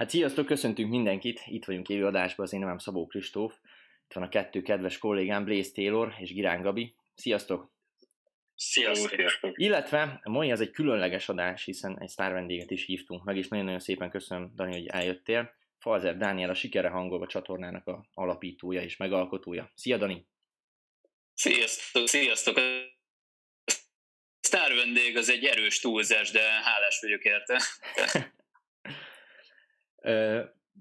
Hát sziasztok, köszöntünk mindenkit, itt vagyunk élő adásban, az én nevem Szabó Kristóf, itt van a kettő kedves kollégám, Blaze Taylor és Girán Gabi. Sziasztok! Sziasztok! Sziasztok. Illetve mai az egy különleges adás, hiszen egy sztár vendéget is hívtunk meg, és nagyon-nagyon szépen köszönöm, Dani, hogy eljöttél. Falzer Dániel, a Sikere Hangolva csatornának a alapítója és megalkotója. Szia, Dani! Sziasztok, sziasztok! A sztár vendég az egy erős túlzás, de hálás vagyok érte.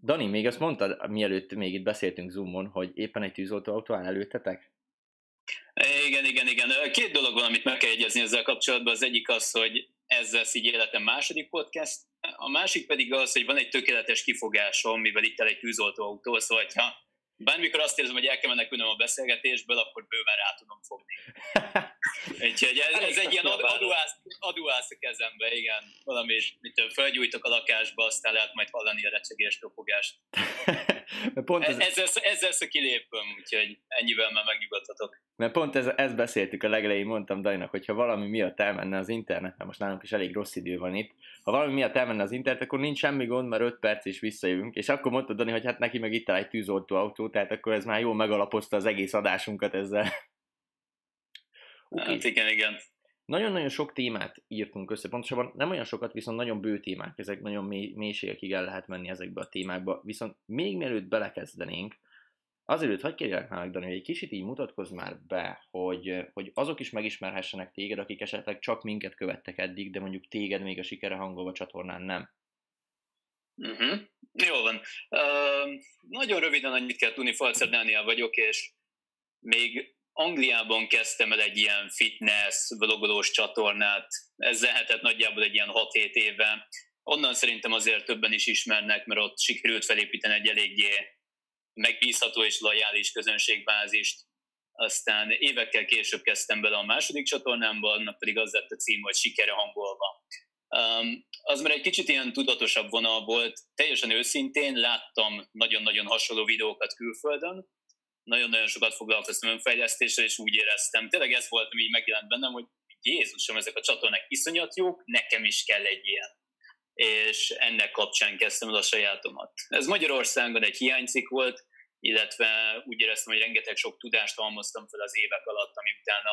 Dani, még azt mondtad, mielőtt még itt beszéltünk Zoomon, hogy éppen egy tűzoltóautó áll előttetek? Igen, igen, igen. Két dolog van, amit meg kell egyezni ezzel kapcsolatban. Az egyik az, hogy ez lesz így életem második podcast, a másik pedig az, hogy van egy tökéletes kifogásom, mivel itt el egy tűzoltóautó, szóval ha bármikor azt érzem, hogy el kell menekülnöm a beszélgetésből, akkor bőven rá tudom fogni. Úgyhogy ez, ez egy ilyen aduász, aduász a kezembe, igen. Valami, mit felgyújtok a lakásba, aztán lehet majd hallani a recsegés topogást. pont ez... ezzel, ezzel szok kilépöm, úgyhogy ennyivel már megnyugodhatok. Mert pont ez, ezt beszéltük a legelején, mondtam Dajnak, hogy ha valami miatt elmenne az internet, mert most nálunk is elég rossz idő van itt, ha valami miatt elmenne az internet, akkor nincs semmi gond, mert 5 perc is visszajövünk, és akkor mondta Dani, hogy hát neki meg itt egy tűzoltó autó, tehát akkor ez már jól megalapozta az egész adásunkat ezzel. Okay. Hát igen, igen. Nagyon-nagyon sok témát írtunk össze, pontosabban nem olyan sokat, viszont nagyon bő témák, ezek nagyon mély, mélységekig el lehet menni ezekbe a témákba, viszont még mielőtt belekezdenénk, Azért, hogy kérjelek meg, Dani, hogy egy kicsit így mutatkozz már be, hogy, hogy azok is megismerhessenek téged, akik esetleg csak minket követtek eddig, de mondjuk téged még a sikere hangolva csatornán nem. Uh-huh. Jó van. Uh, nagyon röviden annyit kell tudni, Falcer Dániel vagyok, és még Angliában kezdtem el egy ilyen fitness, vlogolós csatornát, ez lehetett nagyjából egy ilyen 6-7 éve. Onnan szerintem azért többen is ismernek, mert ott sikerült felépíteni egy eléggé megbízható és lojális közönségbázist. Aztán évekkel később kezdtem bele a második csatornámba, annak pedig az lett a cím, hogy Sikere hangolva. Um, az már egy kicsit ilyen tudatosabb vonal volt, teljesen őszintén láttam nagyon-nagyon hasonló videókat külföldön, nagyon-nagyon sokat foglalkoztam önfejlesztéssel, és úgy éreztem, tényleg ez volt, ami megjelent bennem, hogy Jézusom, ezek a csatornák iszonyat jók, nekem is kell egy ilyen. És ennek kapcsán kezdtem el a sajátomat. Ez Magyarországon egy hiánycik volt, illetve úgy éreztem, hogy rengeteg sok tudást halmoztam fel az évek alatt, ami utána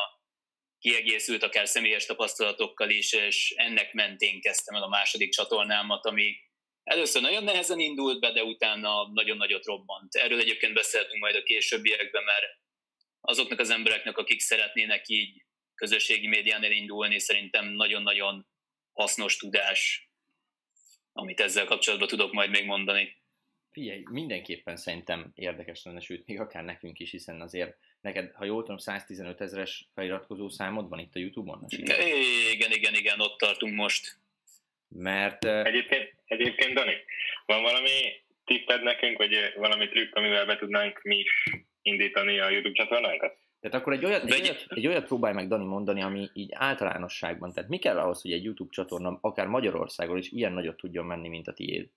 kiegészült akár személyes tapasztalatokkal is, és ennek mentén kezdtem el a második csatornámat, ami először nagyon nehezen indult be, de utána nagyon nagyot robbant. Erről egyébként beszéltünk majd a későbbiekben, mert azoknak az embereknek, akik szeretnének így közösségi médián elindulni, szerintem nagyon-nagyon hasznos tudás, amit ezzel kapcsolatban tudok majd még mondani. Figyelj, mindenképpen szerintem érdekes lenne, sőt, még akár nekünk is, hiszen azért neked, ha jól tudom, 115 ezeres feliratkozó számod van itt a Youtube-on? Igen, igen, igen, ott tartunk most. Mert... Egyébként, egyébként Dani, van valami tipped nekünk, vagy valami trükk, amivel be tudnánk mi is indítani a YouTube csatornánkat? Tehát akkor egy olyat, egy, olyat, egy olyat próbálj meg Dani mondani, ami így általánosságban, tehát mi kell ahhoz, hogy egy YouTube csatorna akár Magyarországon is ilyen nagyot tudjon menni, mint a tiéd?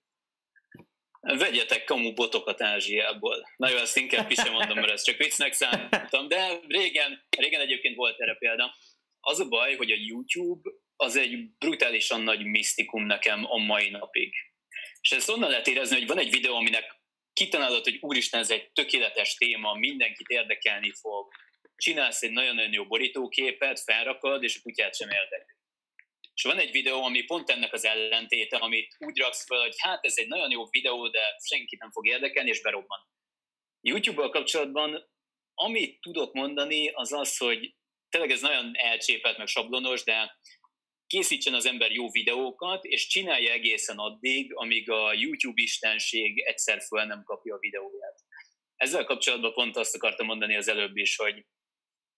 Vegyetek kamu botokat Ázsiából. Na jó, ezt inkább ki sem mondom, mert ezt csak viccnek számítom, de régen, régen egyébként volt erre példa. Az a baj, hogy a YouTube az egy brutálisan nagy misztikum nekem a mai napig. És ezt onnan lehet érezni, hogy van egy videó, aminek kitalálod, hogy úristen, ez egy tökéletes téma, mindenkit érdekelni fog. Csinálsz egy nagyon-nagyon jó borítóképet, felrakod, és a kutyát sem érdekel. És van egy videó, ami pont ennek az ellentéte, amit úgy raksz fel, hogy hát ez egy nagyon jó videó, de senkit nem fog érdekelni, és berobban. YouTube-bal kapcsolatban amit tudok mondani, az az, hogy tényleg ez nagyon elcsépelt, meg sablonos, de készítsen az ember jó videókat, és csinálja egészen addig, amíg a YouTube istenség egyszer föl nem kapja a videóját. Ezzel kapcsolatban pont azt akartam mondani az előbb is, hogy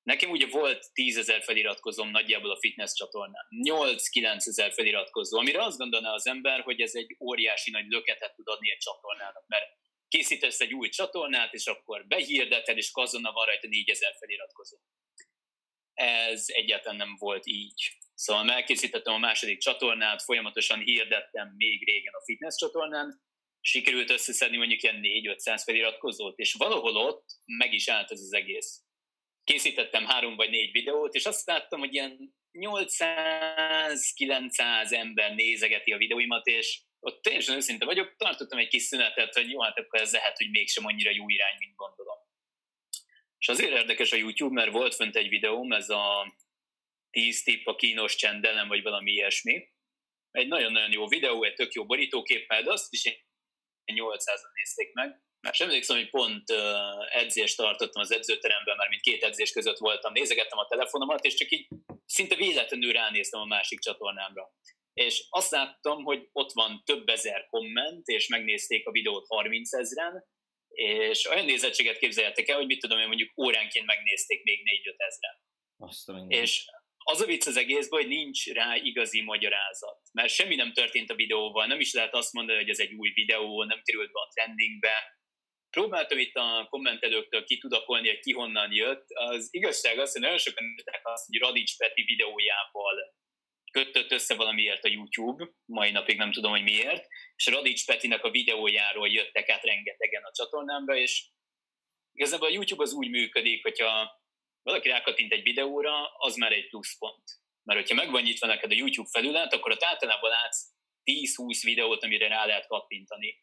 nekem ugye volt 10 ezer feliratkozóm nagyjából a fitness csatornán, 8-9 ezer feliratkozó, amire azt gondolná az ember, hogy ez egy óriási nagy löketet tud adni egy csatornának, mert készítesz egy új csatornát, és akkor behirdeted, és azonnal van rajta 4000 feliratkozó. Ez egyáltalán nem volt így. Szóval elkészítettem a második csatornát, folyamatosan hirdettem még régen a fitness csatornán, sikerült összeszedni mondjuk ilyen 4-500 feliratkozót, és valahol ott meg is állt ez az egész. Készítettem három vagy négy videót, és azt láttam, hogy ilyen 800-900 ember nézegeti a videóimat, és ott teljesen őszinte vagyok, tartottam egy kis szünetet, hogy jó, hát akkor ez lehet, hogy mégsem annyira jó irány, mint gondolom. És azért érdekes a YouTube, mert volt fönt egy videóm, ez a 10 tipp a kínos csendelen, vagy valami ilyesmi. Egy nagyon-nagyon jó videó, egy tök jó borítóképpel, de azt is 800-an nézték meg. Mert sem emlékszem, hogy pont edzést tartottam az edzőteremben, mert mint két edzés között voltam, nézegettem a telefonomat, és csak így szinte véletlenül ránéztem a másik csatornámra. És azt láttam, hogy ott van több ezer komment, és megnézték a videót 30 ezeren, és olyan nézettséget képzeljetek el, hogy mit tudom én, mondjuk óránként megnézték még 4-5 ezeren. Azt és az a vicc az egészben, hogy nincs rá igazi magyarázat. Mert semmi nem történt a videóval, nem is lehet azt mondani, hogy ez egy új videó, nem került be a trendingbe. Próbáltam itt a kommentelőktől kitudakolni, hogy ki honnan jött. Az igazság az, hogy nagyon sokan írták azt, hogy Radics Peti videójával kötött össze valamiért a YouTube, mai napig nem tudom, hogy miért, és Radics Petinek a videójáról jöttek át rengetegen a csatornámba, és igazából a YouTube az úgy működik, hogyha valaki rákattint egy videóra, az már egy pluszpont. Mert hogyha meg van nyitva neked a YouTube felület, akkor ott általában látsz 10-20 videót, amire rá lehet kattintani.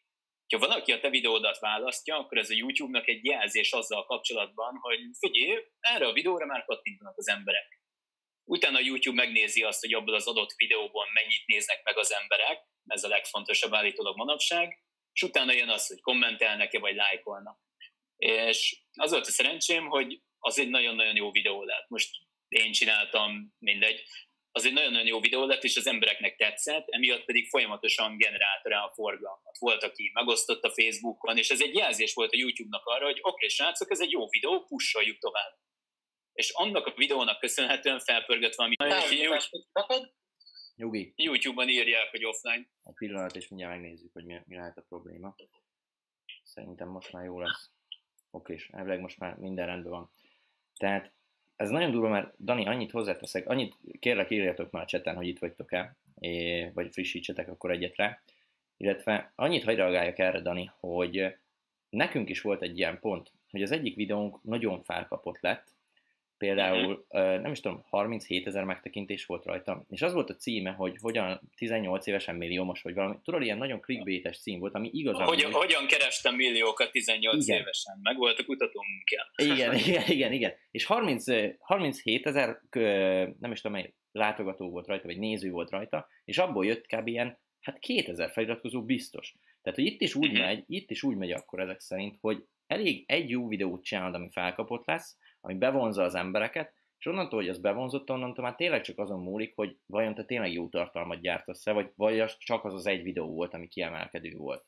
Ha valaki a te videódat választja, akkor ez a YouTube-nak egy jelzés azzal kapcsolatban, hogy figyelj, erre a videóra már kattintanak az emberek. Utána a YouTube megnézi azt, hogy abból az adott videóban mennyit néznek meg az emberek, ez a legfontosabb állítólag manapság, és utána jön az, hogy kommentelnek-e vagy lájkolnak. És az volt a szerencsém, hogy az egy nagyon-nagyon jó videó lett. Most én csináltam, mindegy, az egy nagyon-nagyon jó videó lett, és az embereknek tetszett, emiatt pedig folyamatosan generálta rá a forgalmat. Volt, aki megosztott a Facebookon, és ez egy jelzés volt a YouTube-nak arra, hogy oké, okay, srácok, ez egy jó videó, pusoljuk tovább. És annak a videónak köszönhetően felpörgött valami. Nyugi. YouTube-ban írják, hogy offline. Egy pillanat, és mindjárt megnézzük, hogy mi, mi lehet a probléma. Szerintem most már jó lesz. Oké, és elvileg most már minden rendben van. Tehát ez nagyon durva, mert Dani, annyit hozzáteszek, annyit kérlek írjatok már a cseten, hogy itt vagytok-e, vagy frissítsetek akkor egyet rá. Illetve annyit hagy reagáljak erre, Dani, hogy nekünk is volt egy ilyen pont, hogy az egyik videónk nagyon felkapott lett, például, uh, nem is tudom, 37 ezer megtekintés volt rajta, és az volt a címe, hogy hogyan 18 évesen milliómos, vagy valami, tudod, ilyen nagyon clickbaites cím volt, ami igazán... Hogyan, hogy... hogyan kerestem milliókat 18 igen. évesen? Meg volt a kutatómunkám. Igen, igen, igen, igen. És 30, 37 ezer, nem is tudom, mely látogató volt rajta, vagy néző volt rajta, és abból jött kb. ilyen, hát 2000 feliratkozó biztos. Tehát, hogy itt is úgy uh-huh. megy, itt is úgy megy akkor ezek szerint, hogy elég egy jó videót csinálod, ami felkapott lesz, ami bevonza az embereket, és onnantól, hogy az bevonzott, onnantól már tényleg csak azon múlik, hogy vajon te tényleg jó tartalmat gyártasz-e, vagy, vagy az csak az az egy videó volt, ami kiemelkedő volt.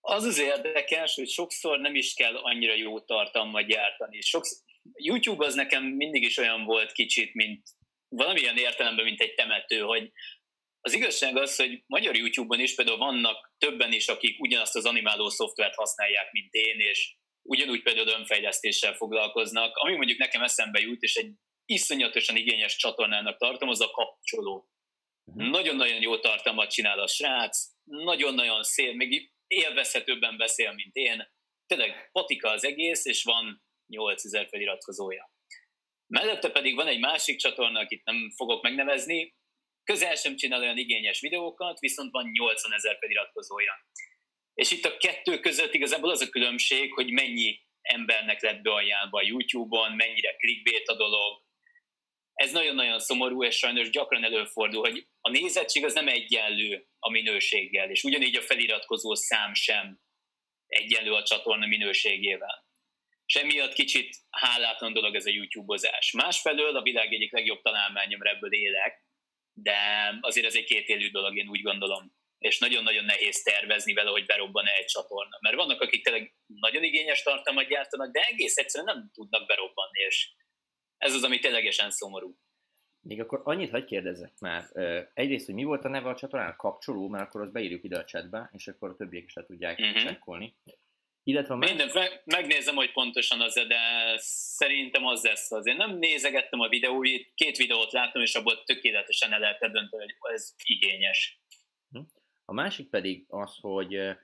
Az az érdekes, hogy sokszor nem is kell annyira jó tartalmat gyártani. Sokszor, YouTube az nekem mindig is olyan volt kicsit, mint valamilyen értelemben, mint egy temető, hogy az igazság az, hogy magyar YouTube-on is például vannak többen is, akik ugyanazt az animáló szoftvert használják, mint én, és ugyanúgy például önfejlesztéssel foglalkoznak, ami mondjuk nekem eszembe jut, és egy iszonyatosan igényes csatornának tartom, az a kapcsoló. Uh-huh. Nagyon-nagyon jó tartalmat csinál a srác, nagyon-nagyon szél, még élvezhetőbben beszél, mint én. Tényleg patika az egész, és van 8000 feliratkozója. Mellette pedig van egy másik csatorna, akit nem fogok megnevezni, közel sem csinál olyan igényes videókat, viszont van 80 ezer feliratkozója. És itt a kettő között igazából az a különbség, hogy mennyi embernek lett beajánlva a YouTube-on, mennyire clickbait a dolog. Ez nagyon-nagyon szomorú, és sajnos gyakran előfordul, hogy a nézettség az nem egyenlő a minőséggel, és ugyanígy a feliratkozó szám sem egyenlő a csatorna minőségével. És emiatt kicsit hálátlan dolog ez a YouTube-ozás. Másfelől a világ egyik legjobb találmányom, ebből élek, de azért ez egy kétélű dolog, én úgy gondolom és nagyon-nagyon nehéz tervezni vele, hogy berobban egy csatorna. Mert vannak, akik tényleg nagyon igényes tartalmat gyártanak, de egész egyszerűen nem tudnak berobbanni, és ez az, ami ténylegesen szomorú. Még akkor annyit hagyj kérdezzek már. Egyrészt, hogy mi volt a neve a csatornának, kapcsoló, mert akkor azt beírjuk ide a chatbe, és akkor a többiek is le tudják uh-huh. csekkolni. Illetve más... Minden, megnézem, hogy pontosan az de szerintem az lesz az. Én nem nézegettem a videóit, két videót láttam, és abból tökéletesen el lehet dönteni, hogy ez igényes. A másik pedig az, hogy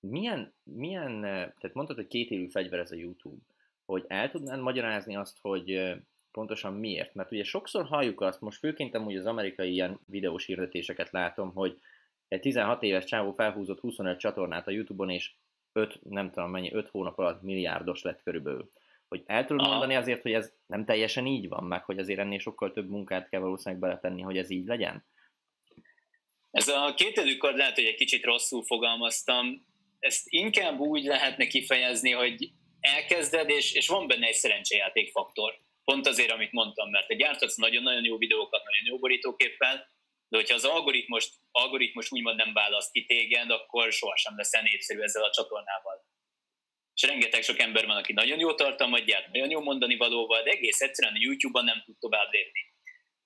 milyen, milyen tehát mondtad, hogy két élő fegyver ez a YouTube, hogy el tudnád magyarázni azt, hogy pontosan miért? Mert ugye sokszor halljuk azt, most főként amúgy az amerikai ilyen videós hirdetéseket látom, hogy egy 16 éves csávó felhúzott 25 csatornát a Youtube-on, és 5, nem tudom mennyi, 5 hónap alatt milliárdos lett körülbelül. Hogy el tudod mondani azért, hogy ez nem teljesen így van, meg hogy azért ennél sokkal több munkát kell valószínűleg beletenni, hogy ez így legyen? Ez a két kard lehet, hogy egy kicsit rosszul fogalmaztam. Ezt inkább úgy lehetne kifejezni, hogy elkezded, és, és van benne egy szerencsejáték faktor. Pont azért, amit mondtam, mert te gyártatsz nagyon-nagyon jó videókat, nagyon jó borítóképpel, de hogyha az algoritmus, algoritmus úgymond nem választ ki téged, akkor sohasem leszel népszerű ezzel a csatornával. És rengeteg sok ember van, aki nagyon jó tartalmat gyárt, nagyon jó mondani valóval, de egész egyszerűen a YouTube-ban nem tud tovább lépni.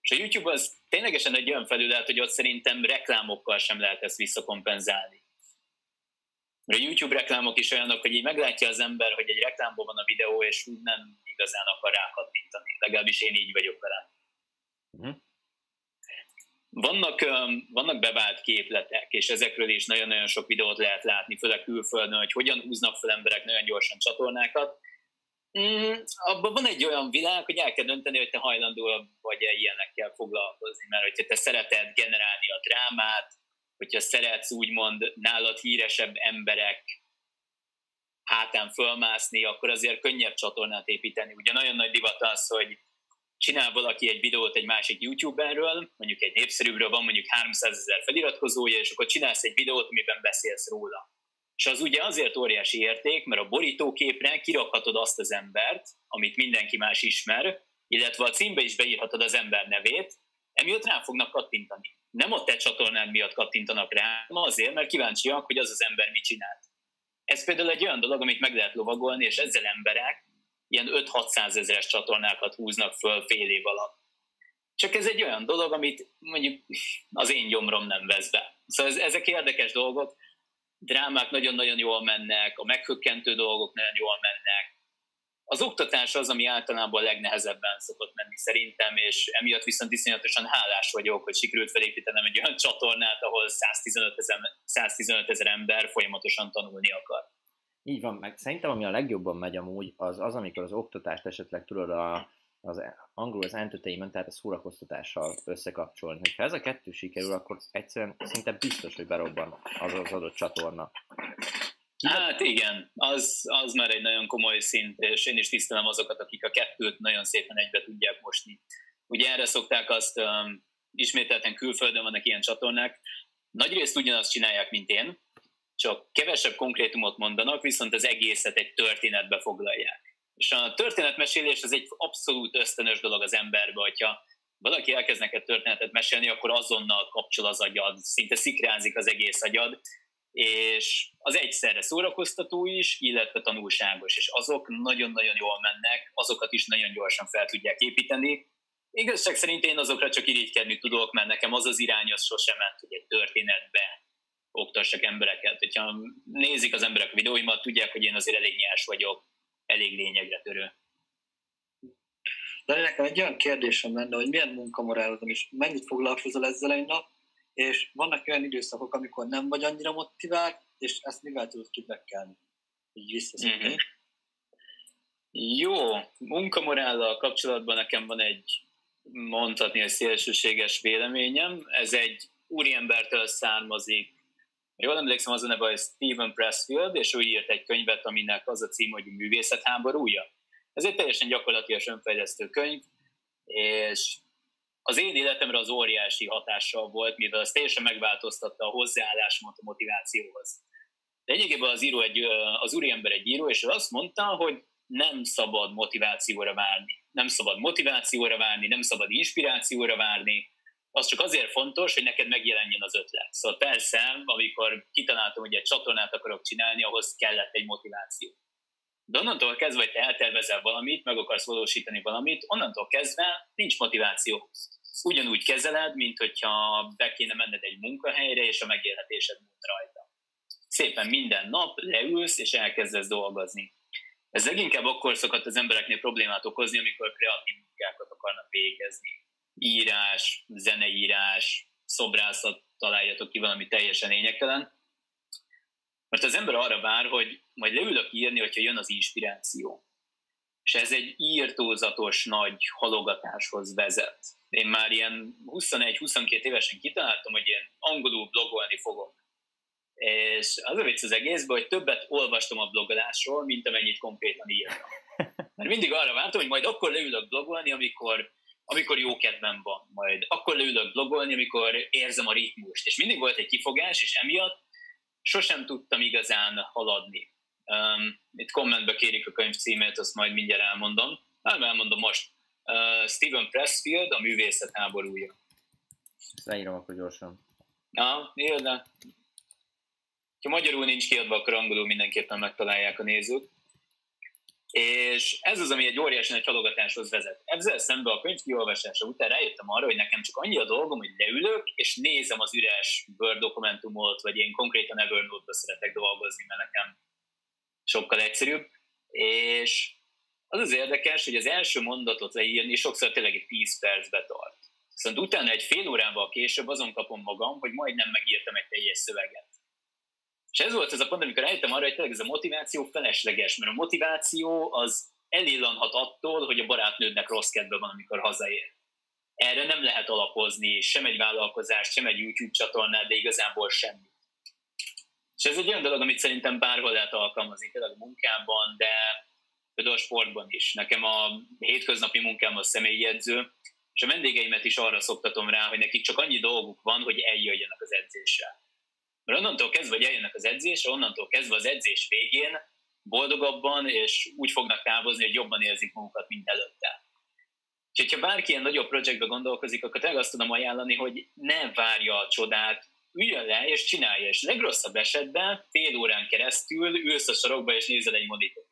És a YouTube az ténylegesen egy olyan felület, hogy ott szerintem reklámokkal sem lehet ezt visszakompenzálni. Mert a YouTube reklámok is olyanok, hogy így meglátja az ember, hogy egy reklámban van a videó, és úgy nem igazán akar rákattintani. Legalábbis én így vagyok vele. Uh-huh. Vannak, vannak bevált képletek, és ezekről is nagyon-nagyon sok videót lehet látni, főleg külföldön, hogy hogyan húznak fel emberek nagyon gyorsan csatornákat. Mm, abban van egy olyan világ, hogy el kell dönteni, hogy te hajlandó vagy-e ilyenekkel foglalkozni, mert hogyha te szereted generálni a drámát, hogyha szeretsz úgymond nálad híresebb emberek hátán fölmászni, akkor azért könnyebb csatornát építeni. Ugye nagyon nagy divat az, hogy csinál valaki egy videót egy másik youtuberről, mondjuk egy népszerűbbről van mondjuk 300 ezer feliratkozója, és akkor csinálsz egy videót, amiben beszélsz róla. És az ugye azért óriási érték, mert a borítóképre kirakhatod azt az embert, amit mindenki más ismer, illetve a címbe is beírhatod az ember nevét, emiatt rá fognak kattintani. Nem a te csatornád miatt kattintanak rá, hanem azért, mert kíváncsiak, hogy az az ember mit csinált. Ez például egy olyan dolog, amit meg lehet lovagolni, és ezzel emberek ilyen 5-600 ezeres csatornákat húznak föl fél év alatt. Csak ez egy olyan dolog, amit mondjuk az én gyomrom nem vesz be. Szóval ez, ezek érdekes dolgok, drámák nagyon-nagyon jól mennek, a meghökkentő dolgok nagyon jól mennek. Az oktatás az, ami általában a legnehezebben szokott menni szerintem, és emiatt viszont iszonyatosan hálás vagyok, hogy sikerült felépítenem egy olyan csatornát, ahol 115 ezer, 115 ezer ember folyamatosan tanulni akar. Így van, meg szerintem ami a legjobban megy amúgy, az az, amikor az oktatást esetleg tudod a, az angol az entertainment, tehát a szórakoztatással összekapcsolni. Ha ez a kettő sikerül, akkor egyszerűen szinte biztos, hogy berobban az az adott csatorna. Hát igen, az, az már egy nagyon komoly szint, és én is tisztelem azokat, akik a kettőt nagyon szépen egybe tudják mosni. Ugye erre szokták azt, um, ismételten külföldön vannak ilyen csatornák, nagyrészt ugyanazt csinálják, mint én, csak kevesebb konkrétumot mondanak, viszont az egészet egy történetbe foglalják. És a történetmesélés az egy abszolút ösztönös dolog az emberbe, hogyha valaki elkezd neked történetet mesélni, akkor azonnal kapcsol az agyad, szinte szikrázik az egész agyad, és az egyszerre szórakoztató is, illetve tanulságos, és azok nagyon-nagyon jól mennek, azokat is nagyon gyorsan fel tudják építeni. Igazság szerint én azokra csak irigykedni tudok, mert nekem az az irány az sosem ment, hogy egy történetbe oktassak embereket. Hogyha nézik az emberek a videóimat, tudják, hogy én azért elég nyers vagyok, elég lényegre törő. De nekem egy olyan kérdésem lenne, hogy milyen munkamorálodon is, mennyit foglalkozol ezzel egy nap, és vannak olyan időszakok, amikor nem vagy annyira motivált, és ezt mivel tudod kibekkelni? Így visszaszokni. Mm-hmm. Jó, munkamorállal kapcsolatban nekem van egy mondhatni egy szélsőséges véleményem. Ez egy úriembertől származik, Jól emlékszem, az a neve, hogy Stephen Pressfield, és ő írt egy könyvet, aminek az a cím, hogy Művészet háborúja. Ez egy teljesen gyakorlatilag önfejlesztő könyv, és az én életemre az óriási hatással volt, mivel az teljesen megváltoztatta a hozzáállásomat a motivációhoz. De egyébként az, író egy, az úriember egy író, és ő azt mondta, hogy nem szabad motivációra várni. Nem szabad motivációra várni, nem szabad inspirációra várni, az csak azért fontos, hogy neked megjelenjen az ötlet. Szóval persze, amikor kitaláltam, hogy egy csatornát akarok csinálni, ahhoz kellett egy motiváció. De onnantól kezdve, hogy te eltervezel valamit, meg akarsz valósítani valamit, onnantól kezdve nincs motiváció. Ugyanúgy kezeled, mint hogyha be kéne menned egy munkahelyre, és a megélhetésed múlt rajta. Szépen minden nap leülsz, és elkezdesz dolgozni. Ez leginkább akkor szokott az embereknél problémát okozni, amikor kreatív munkákat akarnak végezni írás, zeneírás, szobrászat találjatok ki valami teljesen lényegtelen. Mert az ember arra vár, hogy majd leülök írni, hogyha jön az inspiráció. és ez egy írtózatos nagy halogatáshoz vezet. Én már ilyen 21-22 évesen kitaláltam, hogy én angolul blogolni fogok. És az a vicc az egészben, hogy többet olvastam a blogolásról, mint amennyit konkrétan írtam. Mert mindig arra vártam, hogy majd akkor leülök blogolni, amikor, amikor jó kedvem van. Majd akkor leülök blogolni, amikor érzem a ritmust. És mindig volt egy kifogás, és emiatt sosem tudtam igazán haladni. Um, itt kommentbe kérik a könyv címét, azt majd mindjárt elmondom. Nem elmondom most. Uh, Stephen Pressfield, a művészet háborúja. Ezt leírom akkor gyorsan. Na, jó, de ha magyarul nincs kiadva, akkor angolul mindenképpen megtalálják a nézők. És ez az, ami egy óriási nagy halogatáshoz vezet. Ezzel szemben a könyv kiolvasása után rájöttem arra, hogy nekem csak annyi a dolgom, hogy leülök, és nézem az üres Word dokumentumot, vagy én konkrétan Evernote-ba szeretek dolgozni, mert nekem sokkal egyszerűbb. És az az érdekes, hogy az első mondatot leírni sokszor tényleg egy 10 percbe tart. Viszont utána egy fél órával később azon kapom magam, hogy majdnem megírtam egy teljes szöveget. És ez volt ez a pont, amikor eljöttem arra, hogy tényleg ez a motiváció felesleges, mert a motiváció az elillanhat attól, hogy a barátnődnek rossz kedve van, amikor hazaér. Erre nem lehet alapozni sem egy vállalkozást, sem egy YouTube csatornát, de igazából semmi. És ez egy olyan dolog, amit szerintem bárhol lehet alkalmazni, például a munkában, de például a sportban is. Nekem a hétköznapi munkám a személyjegyző, és a vendégeimet is arra szoktatom rá, hogy nekik csak annyi dolguk van, hogy eljöjjenek az edzéssel. Mert onnantól kezdve, hogy eljönnek az edzésre, onnantól kezdve az edzés végén boldogabban, és úgy fognak távozni, hogy jobban érzik magukat, mint előtte. És ha bárki ilyen nagyobb projektbe gondolkozik, akkor tényleg azt tudom ajánlani, hogy ne várja a csodát, üljön le és csinálja. És legrosszabb esetben fél órán keresztül ülsz a sarokba és nézel egy monitor.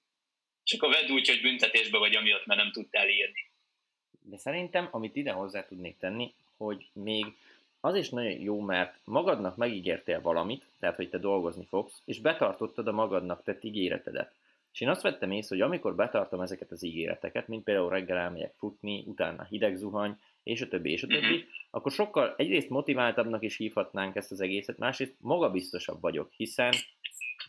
És akkor vedd úgy, hogy büntetésbe vagy amiatt, mert nem tudtál írni. De szerintem, amit ide hozzá tudnék tenni, hogy még az is nagyon jó, mert magadnak megígértél valamit, tehát hogy te dolgozni fogsz, és betartottad a magadnak tett ígéretedet. És én azt vettem észre, hogy amikor betartom ezeket az ígéreteket, mint például reggel elmegyek futni, utána hideg zuhany, és a többi, és a többi, akkor sokkal egyrészt motiváltabbnak is hívhatnánk ezt az egészet, másrészt magabiztosabb vagyok, hiszen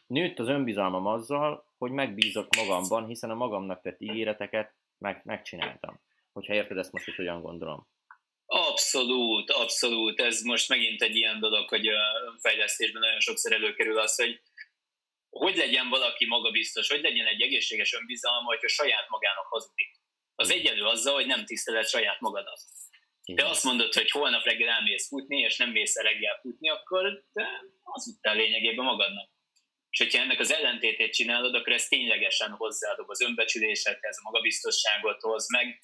nőtt az önbizalmam azzal, hogy megbízok magamban, hiszen a magamnak tett ígéreteket meg, megcsináltam. Hogyha érted ezt most, hogy hogyan gondolom. Abszolút, abszolút. Ez most megint egy ilyen dolog, hogy a fejlesztésben nagyon sokszor előkerül az, hogy hogy legyen valaki magabiztos, hogy legyen egy egészséges önbizalma, hogyha saját magának hazudik. Az egyenlő azzal, hogy nem tiszteled saját magadat. Te azt mondod, hogy holnap reggel elmész futni, és nem mész el reggel futni, akkor te hazudtál lényegében magadnak. És hogyha ennek az ellentétét csinálod, akkor ez ténylegesen hozzádob az önbecsülésedhez, a magabiztosságodhoz, meg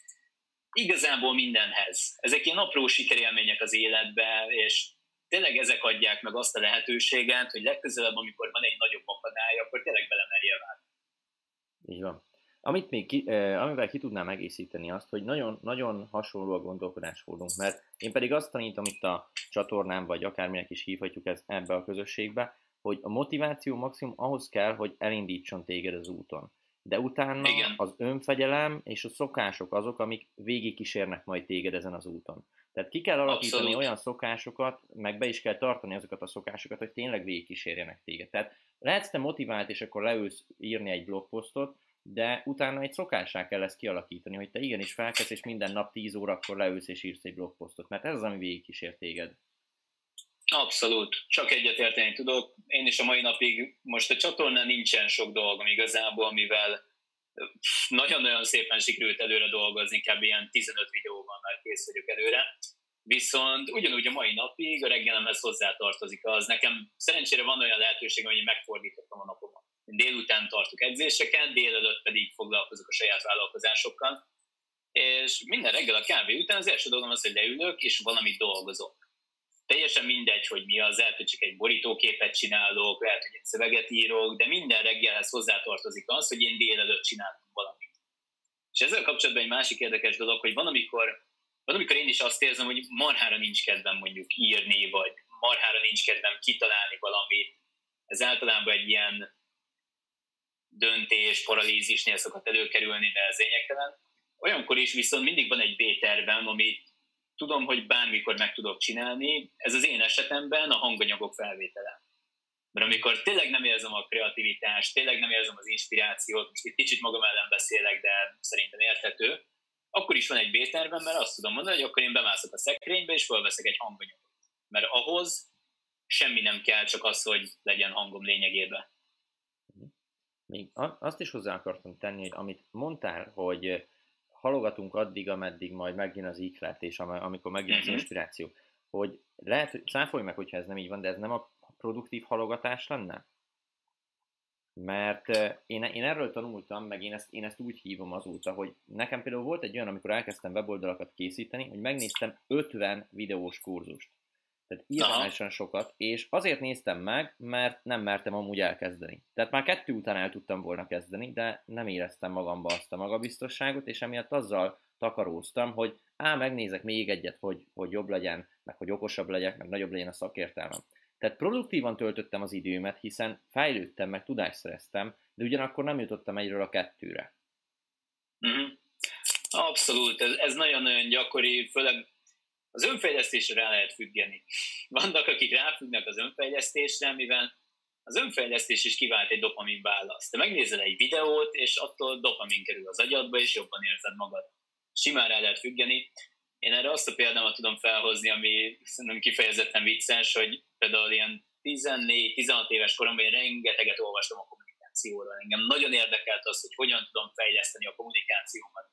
igazából mindenhez. Ezek ilyen apró sikerélmények az életbe, és tényleg ezek adják meg azt a lehetőséget, hogy legközelebb, amikor van egy nagyobb akadály, akkor tényleg belemerje vágni. Így van. Amit még ki, eh, amivel ki tudnám egészíteni azt, hogy nagyon, nagyon hasonló a gondolkodásmódunk, mert én pedig azt tanítom itt a csatornán, vagy akárminek is hívhatjuk ezt ebbe a közösségbe, hogy a motiváció maximum ahhoz kell, hogy elindítson téged az úton de utána Igen. az önfegyelem és a szokások azok, amik végigkísérnek majd téged ezen az úton. Tehát ki kell alakítani Abszolút. olyan szokásokat, meg be is kell tartani azokat a szokásokat, hogy tényleg végigkísérjenek téged. Tehát lehetsz te motivált, és akkor leülsz írni egy blogposztot, de utána egy szokássá kell ezt kialakítani, hogy te igenis felkezd, és minden nap 10 órakor leülsz és írsz egy blogposztot, mert ez az, ami végigkísér téged. Abszolút, csak egyetérteni tudok. Én is a mai napig, most a csatornán nincsen sok dolgom igazából, mivel nagyon-nagyon szépen sikerült előre dolgozni, kb. ilyen 15 videóban már kész vagyok előre. Viszont ugyanúgy a mai napig a reggelemhez hozzátartozik az. Nekem szerencsére van olyan lehetőség, hogy megfordítottam a napomat. Délután tartok edzéseket, délelőtt pedig foglalkozok a saját vállalkozásokkal. És minden reggel a kávé után az első dolgom az, hogy leülök, és valamit dolgozok teljesen mindegy, hogy mi az, lehet, hogy csak egy borítóképet csinálok, lehet, hogy egy szöveget írok, de minden reggelhez hozzátartozik az, hogy én délelőtt csináltam valamit. És ezzel kapcsolatban egy másik érdekes dolog, hogy van, amikor, van, amikor én is azt érzem, hogy marhára nincs kedvem mondjuk írni, vagy marhára nincs kedvem kitalálni valamit. Ez általában egy ilyen döntés, paralízisnél szokott előkerülni, de ez lényegtelen. Olyankor is viszont mindig van egy B-tervem, amit tudom, hogy bármikor meg tudok csinálni. Ez az én esetemben a hanganyagok felvétele. Mert amikor tényleg nem érzem a kreativitást, tényleg nem érzem az inspirációt, most itt kicsit magam ellen beszélek, de szerintem érthető, akkor is van egy B-tervem, mert azt tudom mondani, hogy akkor én bemászok a szekrénybe, és felveszek egy hanganyagot. Mert ahhoz semmi nem kell, csak az, hogy legyen hangom lényegében. Még azt is hozzá akartam tenni, hogy amit mondtál, hogy halogatunk addig, ameddig majd megjön az iklet, és amikor megjön az mhm. inspiráció, hogy lehet, hogy száfolj meg, hogyha ez nem így van, de ez nem a produktív halogatás lenne? Mert én, én erről tanultam, meg én ezt, én ezt úgy hívom azóta, hogy nekem például volt egy olyan, amikor elkezdtem weboldalakat készíteni, hogy megnéztem 50 videós kurzust. Tehát irányosan sokat, és azért néztem meg, mert nem mertem amúgy elkezdeni. Tehát már kettő után el tudtam volna kezdeni, de nem éreztem magamba azt a magabiztosságot, és emiatt azzal takaróztam, hogy á, megnézek még egyet, hogy, hogy jobb legyen, meg hogy okosabb legyek, meg nagyobb legyen a szakértelmem. Tehát produktívan töltöttem az időmet, hiszen fejlődtem, meg tudást szereztem, de ugyanakkor nem jutottam egyről a kettőre. Mm-hmm. Abszolút, ez, ez nagyon-nagyon gyakori, főleg az önfejlesztésre rá lehet függeni. Vannak, akik ráfüggnek az önfejlesztésre, mivel az önfejlesztés is kivált egy dopamin választ. Te megnézel egy videót, és attól dopamin kerül az agyadba, és jobban érzed magad. Simán rá lehet függeni. Én erre azt a példámat tudom felhozni, ami szerintem kifejezetten vicces, hogy például ilyen 14-16 éves koromban én rengeteget olvastam a kommunikációról. Engem nagyon érdekelt az, hogy hogyan tudom fejleszteni a kommunikációmat.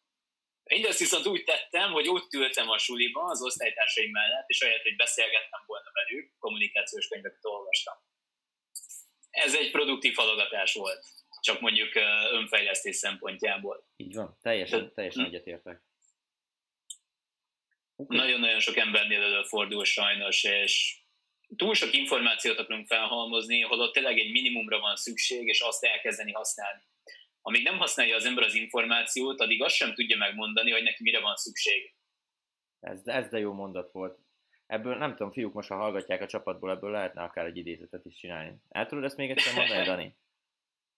Mindezt viszont úgy tettem, hogy ott ültem a suliba az osztálytársaim mellett, és ahelyett, hogy beszélgettem volna velük, kommunikációs könyveket olvastam. Ez egy produktív halogatás volt, csak mondjuk önfejlesztés szempontjából. Így van, teljesen, teljesen egyetértek. Nagyon-nagyon sok embernél előfordul sajnos, és túl sok információt akarunk felhalmozni, holott tényleg egy minimumra van szükség, és azt elkezdeni használni amíg nem használja az ember az információt, addig azt sem tudja megmondani, hogy neki mire van szükség. Ez, ez de jó mondat volt. Ebből nem tudom, fiúk most ha hallgatják a csapatból, ebből lehetne akár egy idézetet is csinálni. El tudod ezt még egyszer mondani, Dani?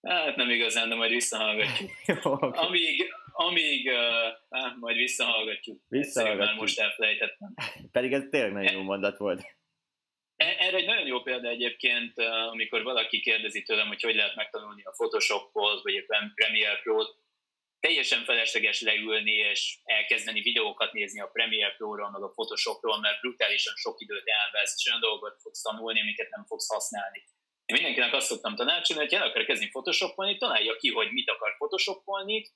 Hát nem igazán, de majd visszahallgatjuk. jó, okay. Amíg, amíg uh, majd visszahallgatjuk. Visszahallgatjuk. Már most elfelejtettem. Pedig ez tényleg nagyon jó mondat volt. Erre egy nagyon jó példa egyébként, amikor valaki kérdezi tőlem, hogy hogy lehet megtanulni a Photoshopot, vagy a Premiere Pro-t, teljesen felesleges leülni és elkezdeni videókat nézni a Premiere Pro-ról, meg a Photoshopról, mert brutálisan sok időt elvesz, és olyan dolgokat fogsz tanulni, amiket nem fogsz használni. Én mindenkinek azt szoktam tanácsolni, hogy el akar kezdeni Photoshopolni, találja ki, hogy mit akar Photoshopolni,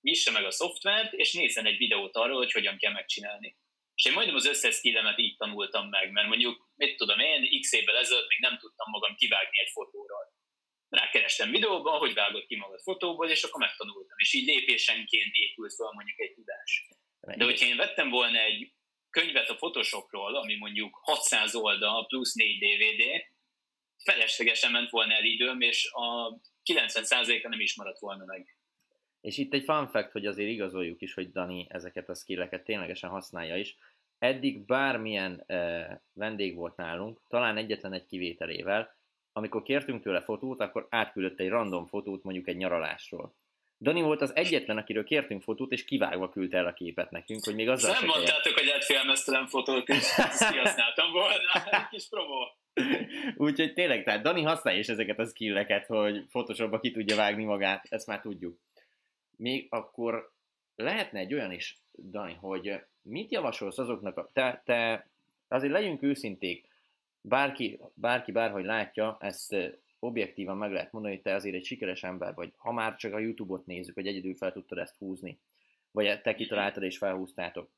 nyissa meg a szoftvert, és nézzen egy videót arról, hogy hogyan kell megcsinálni. És én majdnem az összes skillemet így tanultam meg, mert mondjuk, mit tudom én, x évvel ezelőtt még nem tudtam magam kivágni egy fotóról. Rákerestem videóban, hogy vágott ki magad fotóból, és akkor megtanultam. És így lépésenként épült fel mondjuk egy tudás. De hogyha én vettem volna egy könyvet a Photoshopról, ami mondjuk 600 oldal plusz 4 DVD, feleslegesen ment volna el időm, és a 90%-a nem is maradt volna meg. És itt egy fun fact, hogy azért igazoljuk is, hogy Dani ezeket a skilleket ténylegesen használja is. Eddig bármilyen uh, vendég volt nálunk, talán egyetlen egy kivételével, amikor kértünk tőle fotót, akkor átküldött egy random fotót mondjuk egy nyaralásról. Dani volt az egyetlen, akiről kértünk fotót, és kivágva küldte el a képet nekünk, hogy még az Nem mondtátok, hogy egy filmesztelen fotót, kihasználtam volna, egy kis promó. Úgyhogy tényleg, tehát Dani használja is ezeket a skilleket, hogy Photoshopba ki tudja vágni magát, ezt már tudjuk még akkor lehetne egy olyan is, Dani, hogy mit javasolsz azoknak, a, te, te azért legyünk őszinték, bárki, bárki bárhogy látja, ezt objektívan meg lehet mondani, hogy te azért egy sikeres ember vagy, ha már csak a Youtube-ot nézzük, hogy egyedül fel tudtad ezt húzni, vagy te kitaláltad és felhúztátok.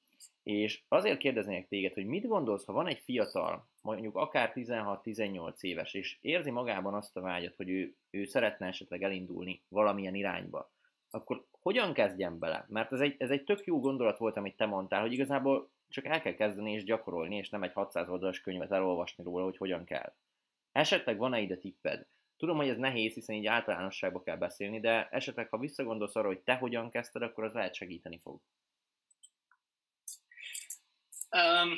És azért kérdeznék téged, hogy mit gondolsz, ha van egy fiatal, mondjuk akár 16-18 éves, és érzi magában azt a vágyat, hogy ő, ő szeretne esetleg elindulni valamilyen irányba, akkor hogyan kezdjem bele? Mert ez egy, ez egy tök jó gondolat volt, amit te mondtál, hogy igazából csak el kell kezdeni és gyakorolni, és nem egy 600 oldalas könyvet elolvasni róla, hogy hogyan kell. Esetleg van-e ide tipped? Tudom, hogy ez nehéz, hiszen így általánosságba kell beszélni, de esetleg, ha visszagondolsz arra, hogy te hogyan kezdted, akkor az lehet segíteni fog. Um,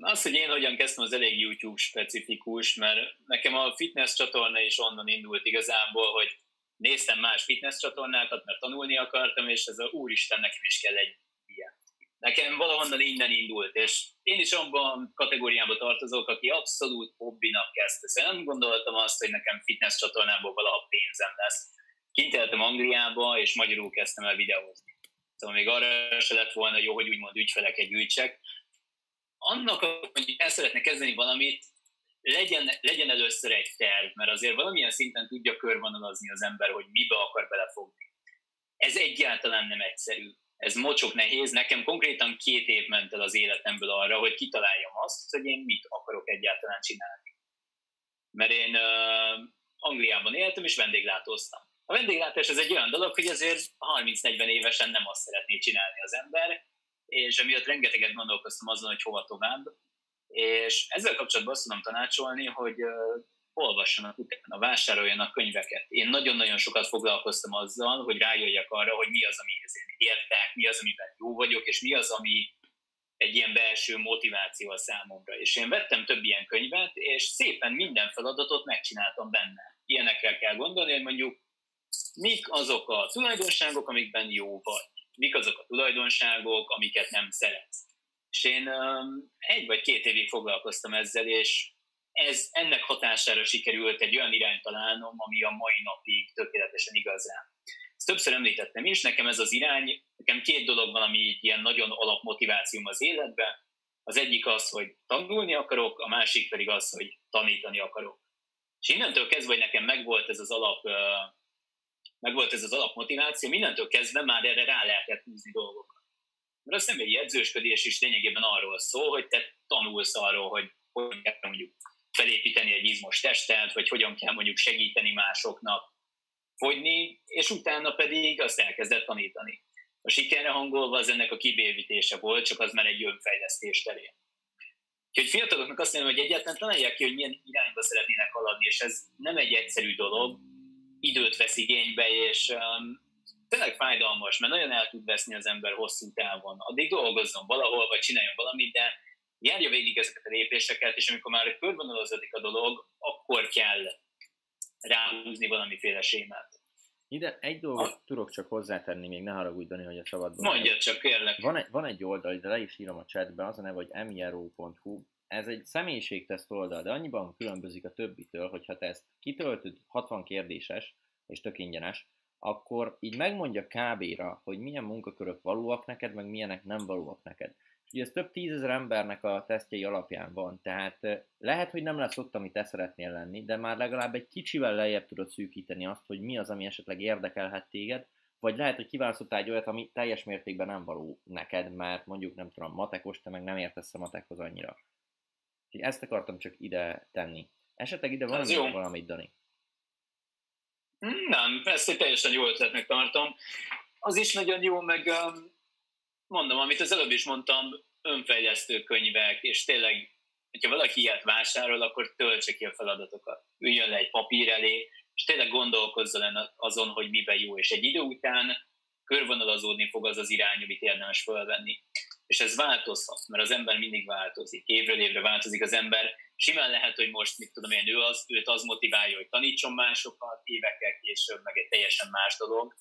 az, hogy én hogyan kezdtem, az elég YouTube specifikus, mert nekem a fitness csatorna is onnan indult igazából, hogy néztem más fitness csatornákat, mert tanulni akartam, és ez a úristen, nekem is kell egy ilyen. nekem valahonnan innen indult, és én is abban kategóriába tartozok, aki abszolút hobbinak kezdte. Szóval nem gondoltam azt, hogy nekem fitness csatornából valaha pénzem lesz. Kint éltem Angliába, és magyarul kezdtem el videózni. Szóval még arra se lett volna jó, hogy úgymond ügyfeleket gyűjtsek. Annak, hogy el szeretne kezdeni valamit, legyen, legyen először egy terv, mert azért valamilyen szinten tudja körvonalazni az ember, hogy mibe akar belefogni. Ez egyáltalán nem egyszerű ez mocsok nehéz. Nekem konkrétan két év ment el az életemből arra, hogy kitaláljam azt, hogy én mit akarok egyáltalán csinálni. Mert én uh, Angliában éltem, és vendéglátóztam. A vendéglátás ez egy olyan dolog, hogy azért 30-40 évesen nem azt szeretné csinálni az ember, és emiatt rengeteget gondolkoztam azon, hogy hova tovább. És ezzel kapcsolatban azt tudom tanácsolni, hogy olvassanak utána, vásároljanak könyveket. Én nagyon-nagyon sokat foglalkoztam azzal, hogy rájöjjek arra, hogy mi az, amihez én értek, mi az, amiben jó vagyok, és mi az, ami egy ilyen belső motiváció a számomra. És én vettem több ilyen könyvet, és szépen minden feladatot megcsináltam benne. Ilyenekkel kell gondolni, hogy mondjuk mik azok a tulajdonságok, amikben jó vagy, mik azok a tulajdonságok, amiket nem szeretsz. És én egy vagy két évig foglalkoztam ezzel, és ez, ennek hatására sikerült egy olyan irányt találnom, ami a mai napig tökéletesen igaz rám. Ezt többször említettem is, nekem ez az irány, nekem két dolog van, ami ilyen nagyon alapmotivációm az életben. Az egyik az, hogy tanulni akarok, a másik pedig az, hogy tanítani akarok. És innentől kezdve, hogy nekem megvolt ez az alap, megvolt ez az alapmotiváció, mindentől kezdve már erre rá lehetett húzni dolgokat. Mert a személyi edzősködés is lényegében arról szól, hogy te tanulsz arról, hogy hogy kell mondjuk felépíteni egy izmos testet, vagy hogyan kell mondjuk segíteni másoknak fogyni, és utána pedig azt elkezdett tanítani. A sikerre hangolva az ennek a kibővítése volt, csak az már egy önfejlesztés terén. Úgyhogy fiataloknak azt mondom, hogy egyáltalán találják ki, hogy milyen irányba szeretnének haladni, és ez nem egy egyszerű dolog, időt vesz igénybe, és um, tényleg fájdalmas, mert nagyon el tud veszni az ember hosszú távon. Addig dolgozzon valahol, vagy csináljon valamit, de járja végig ezeket a lépéseket, és amikor már körvonalazódik a dolog, akkor kell ráhúzni valamiféle sémát. Ide egy dolgot ha. tudok csak hozzátenni, még ne haragudj, hogy a szabadban. Mondja csak, kérlek. Van egy, van egy oldal, de le is írom a chatbe, az a neve, hogy emiro.hu. Ez egy személyiségteszt oldal, de annyiban különbözik a többitől, hogyha te ezt kitöltöd, 60 kérdéses, és tök ingyenes, akkor így megmondja kb-ra, hogy milyen munkakörök valóak neked, meg milyenek nem valóak neked. Ugye ez több tízezer embernek a tesztjei alapján van, tehát lehet, hogy nem lesz ott, amit te szeretnél lenni, de már legalább egy kicsivel lejjebb tudod szűkíteni azt, hogy mi az, ami esetleg érdekelhet téged, vagy lehet, hogy kiválasztottál egy olyat, ami teljes mértékben nem való neked, mert mondjuk nem tudom, matekos, te meg nem értesz a matekhoz annyira. Úgyhogy ezt akartam csak ide tenni. Esetleg ide van jó. valamit, Dani? Nem, ezt egy teljesen jó ötletnek tartom. Az is nagyon jó, meg mondom, amit az előbb is mondtam, önfejlesztő könyvek, és tényleg, hogyha valaki ilyet vásárol, akkor töltse ki a feladatokat. Üljön le egy papír elé, és tényleg gondolkozzon azon, hogy miben jó, és egy idő után körvonalazódni fog az az irány, amit érdemes fölvenni. És ez változhat, mert az ember mindig változik. Évről évre változik az ember. Simán lehet, hogy most, mit tudom én, ő az, őt az motiválja, hogy tanítson másokat, évekkel később, meg egy teljesen más dolog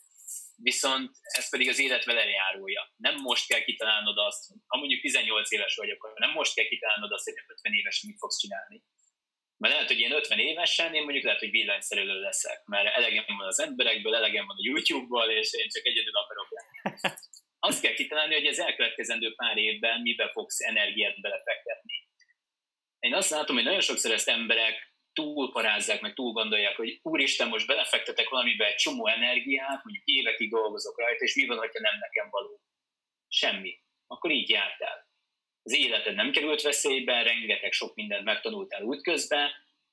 viszont ez pedig az élet vele járulja. Nem most kell kitalálnod azt, ha mondjuk 18 éves vagy, akkor nem most kell kitalálnod azt, hogy 50 évesen mit fogsz csinálni. Mert lehet, hogy ilyen 50 évesen én mondjuk lehet, hogy villanyszerelő leszek, mert elegem van az emberekből, elegem van a YouTube-ból, és én csak egyedül akarok lenni. Azt kell kitalálni, hogy az elkövetkezendő pár évben mibe fogsz energiát belefektetni. Én azt látom, hogy nagyon sokszor ezt emberek túlparázzák, meg túl gondolják, hogy úristen, most belefektetek valamibe egy csomó energiát, mondjuk évekig dolgozok rajta, és mi van, ha nem nekem való? Semmi. Akkor így jártál. Az életed nem került veszélybe, rengeteg sok mindent megtanultál útközben,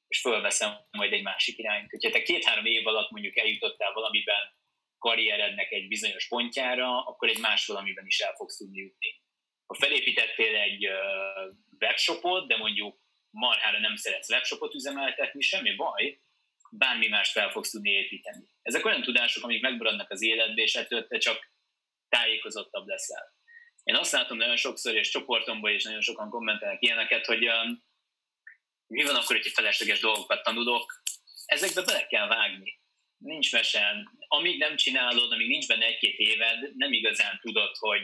és fölveszem majd egy másik irányt. Hogyha te két-három év alatt mondjuk eljutottál valamiben karrierednek egy bizonyos pontjára, akkor egy más valamiben is el fogsz tudni jutni. Ha felépítettél egy webshopot, de mondjuk marhára nem szeretsz webshopot üzemeltetni, semmi baj, bármi mást fel fogsz tudni építeni. Ezek olyan tudások, amik megmaradnak az életbe, és ettől te csak tájékozottabb leszel. Én azt látom nagyon sokszor, és csoportomban is nagyon sokan kommentelnek ilyeneket, hogy mi van akkor, hogyha felesleges dolgokat tanulok, ezekbe bele kell vágni. Nincs mesen. Amíg nem csinálod, amíg nincs benne egy-két éved, nem igazán tudod, hogy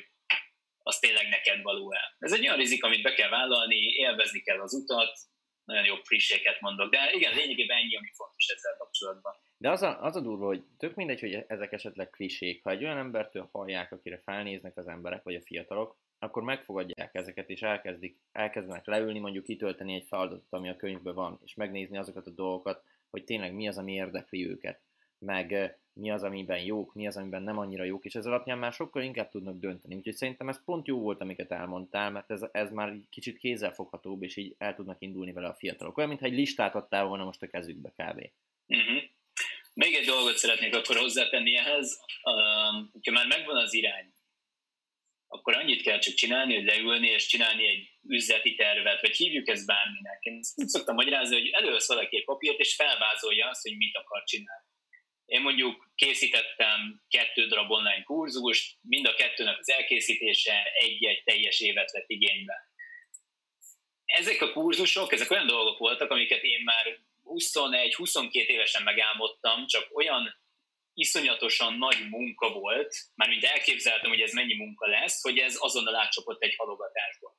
az tényleg neked való el. Ez egy olyan rizik, amit be kell vállalni, élvezni kell az utat, nagyon jó frisséket mondok, de igen, lényegében ennyi, ami fontos ezzel kapcsolatban. De az a, az a durva, hogy tök mindegy, hogy ezek esetleg klisék. Ha egy olyan embertől hallják, akire felnéznek az emberek, vagy a fiatalok, akkor megfogadják ezeket, és elkezdik, elkezdenek leülni, mondjuk kitölteni egy feladatot, ami a könyvben van, és megnézni azokat a dolgokat, hogy tényleg mi az, ami érdekli őket, meg mi az, amiben jók, mi az, amiben nem annyira jók, és ez alapján már sokkal inkább tudnak dönteni. Úgyhogy szerintem ez pont jó volt, amiket elmondtál, mert ez, ez már kicsit kézzelfoghatóbb, és így el tudnak indulni vele a fiatalok. Olyan, mintha egy listát adtál volna most a kezükbe kb. Uh-huh. Még egy dolgot szeretnék akkor hozzátenni ehhez, um, hogyha már megvan az irány, akkor annyit kell csak csinálni, hogy leülni és csinálni egy üzleti tervet, vagy hívjuk ezt bárminek. Én szoktam magyarázni, hogy elősz valaki egy papírt, és felvázolja azt, hogy mit akar csinálni. Én mondjuk készítettem kettő darab online kurzust, mind a kettőnek az elkészítése egy-egy teljes évet vett igénybe. Ezek a kurzusok, ezek olyan dolgok voltak, amiket én már 21-22 évesen megálmodtam, csak olyan iszonyatosan nagy munka volt, mármint elképzeltem, hogy ez mennyi munka lesz, hogy ez azonnal átcsapott egy halogatásba.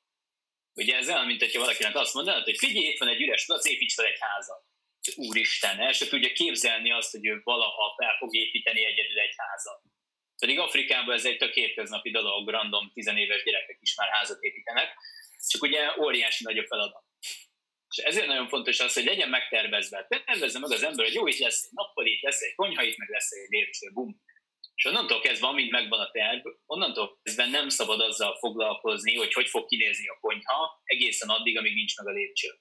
Ugye ez olyan, mint hogyha valakinek azt mondanád, hogy figyelj, itt van egy üres plac, építs fel egy házat. Úristen, el se tudja képzelni azt, hogy ő valaha fel fog építeni egyedül egy házat. Pedig Afrikában ez egy tök hétköznapi dolog, random tizenéves gyerekek is már házat építenek, csak ugye óriási nagy a feladat. És ezért nagyon fontos az, hogy legyen megtervezve. Tervezze meg az ember, hogy jó, itt lesz egy nappal, itt lesz egy konyha, itt meg lesz egy lépcső, bum. És onnantól kezdve, amint megvan a terv, onnantól kezdve nem szabad azzal foglalkozni, hogy hogy fog kinézni a konyha, egészen addig, amíg nincs meg a lépcső.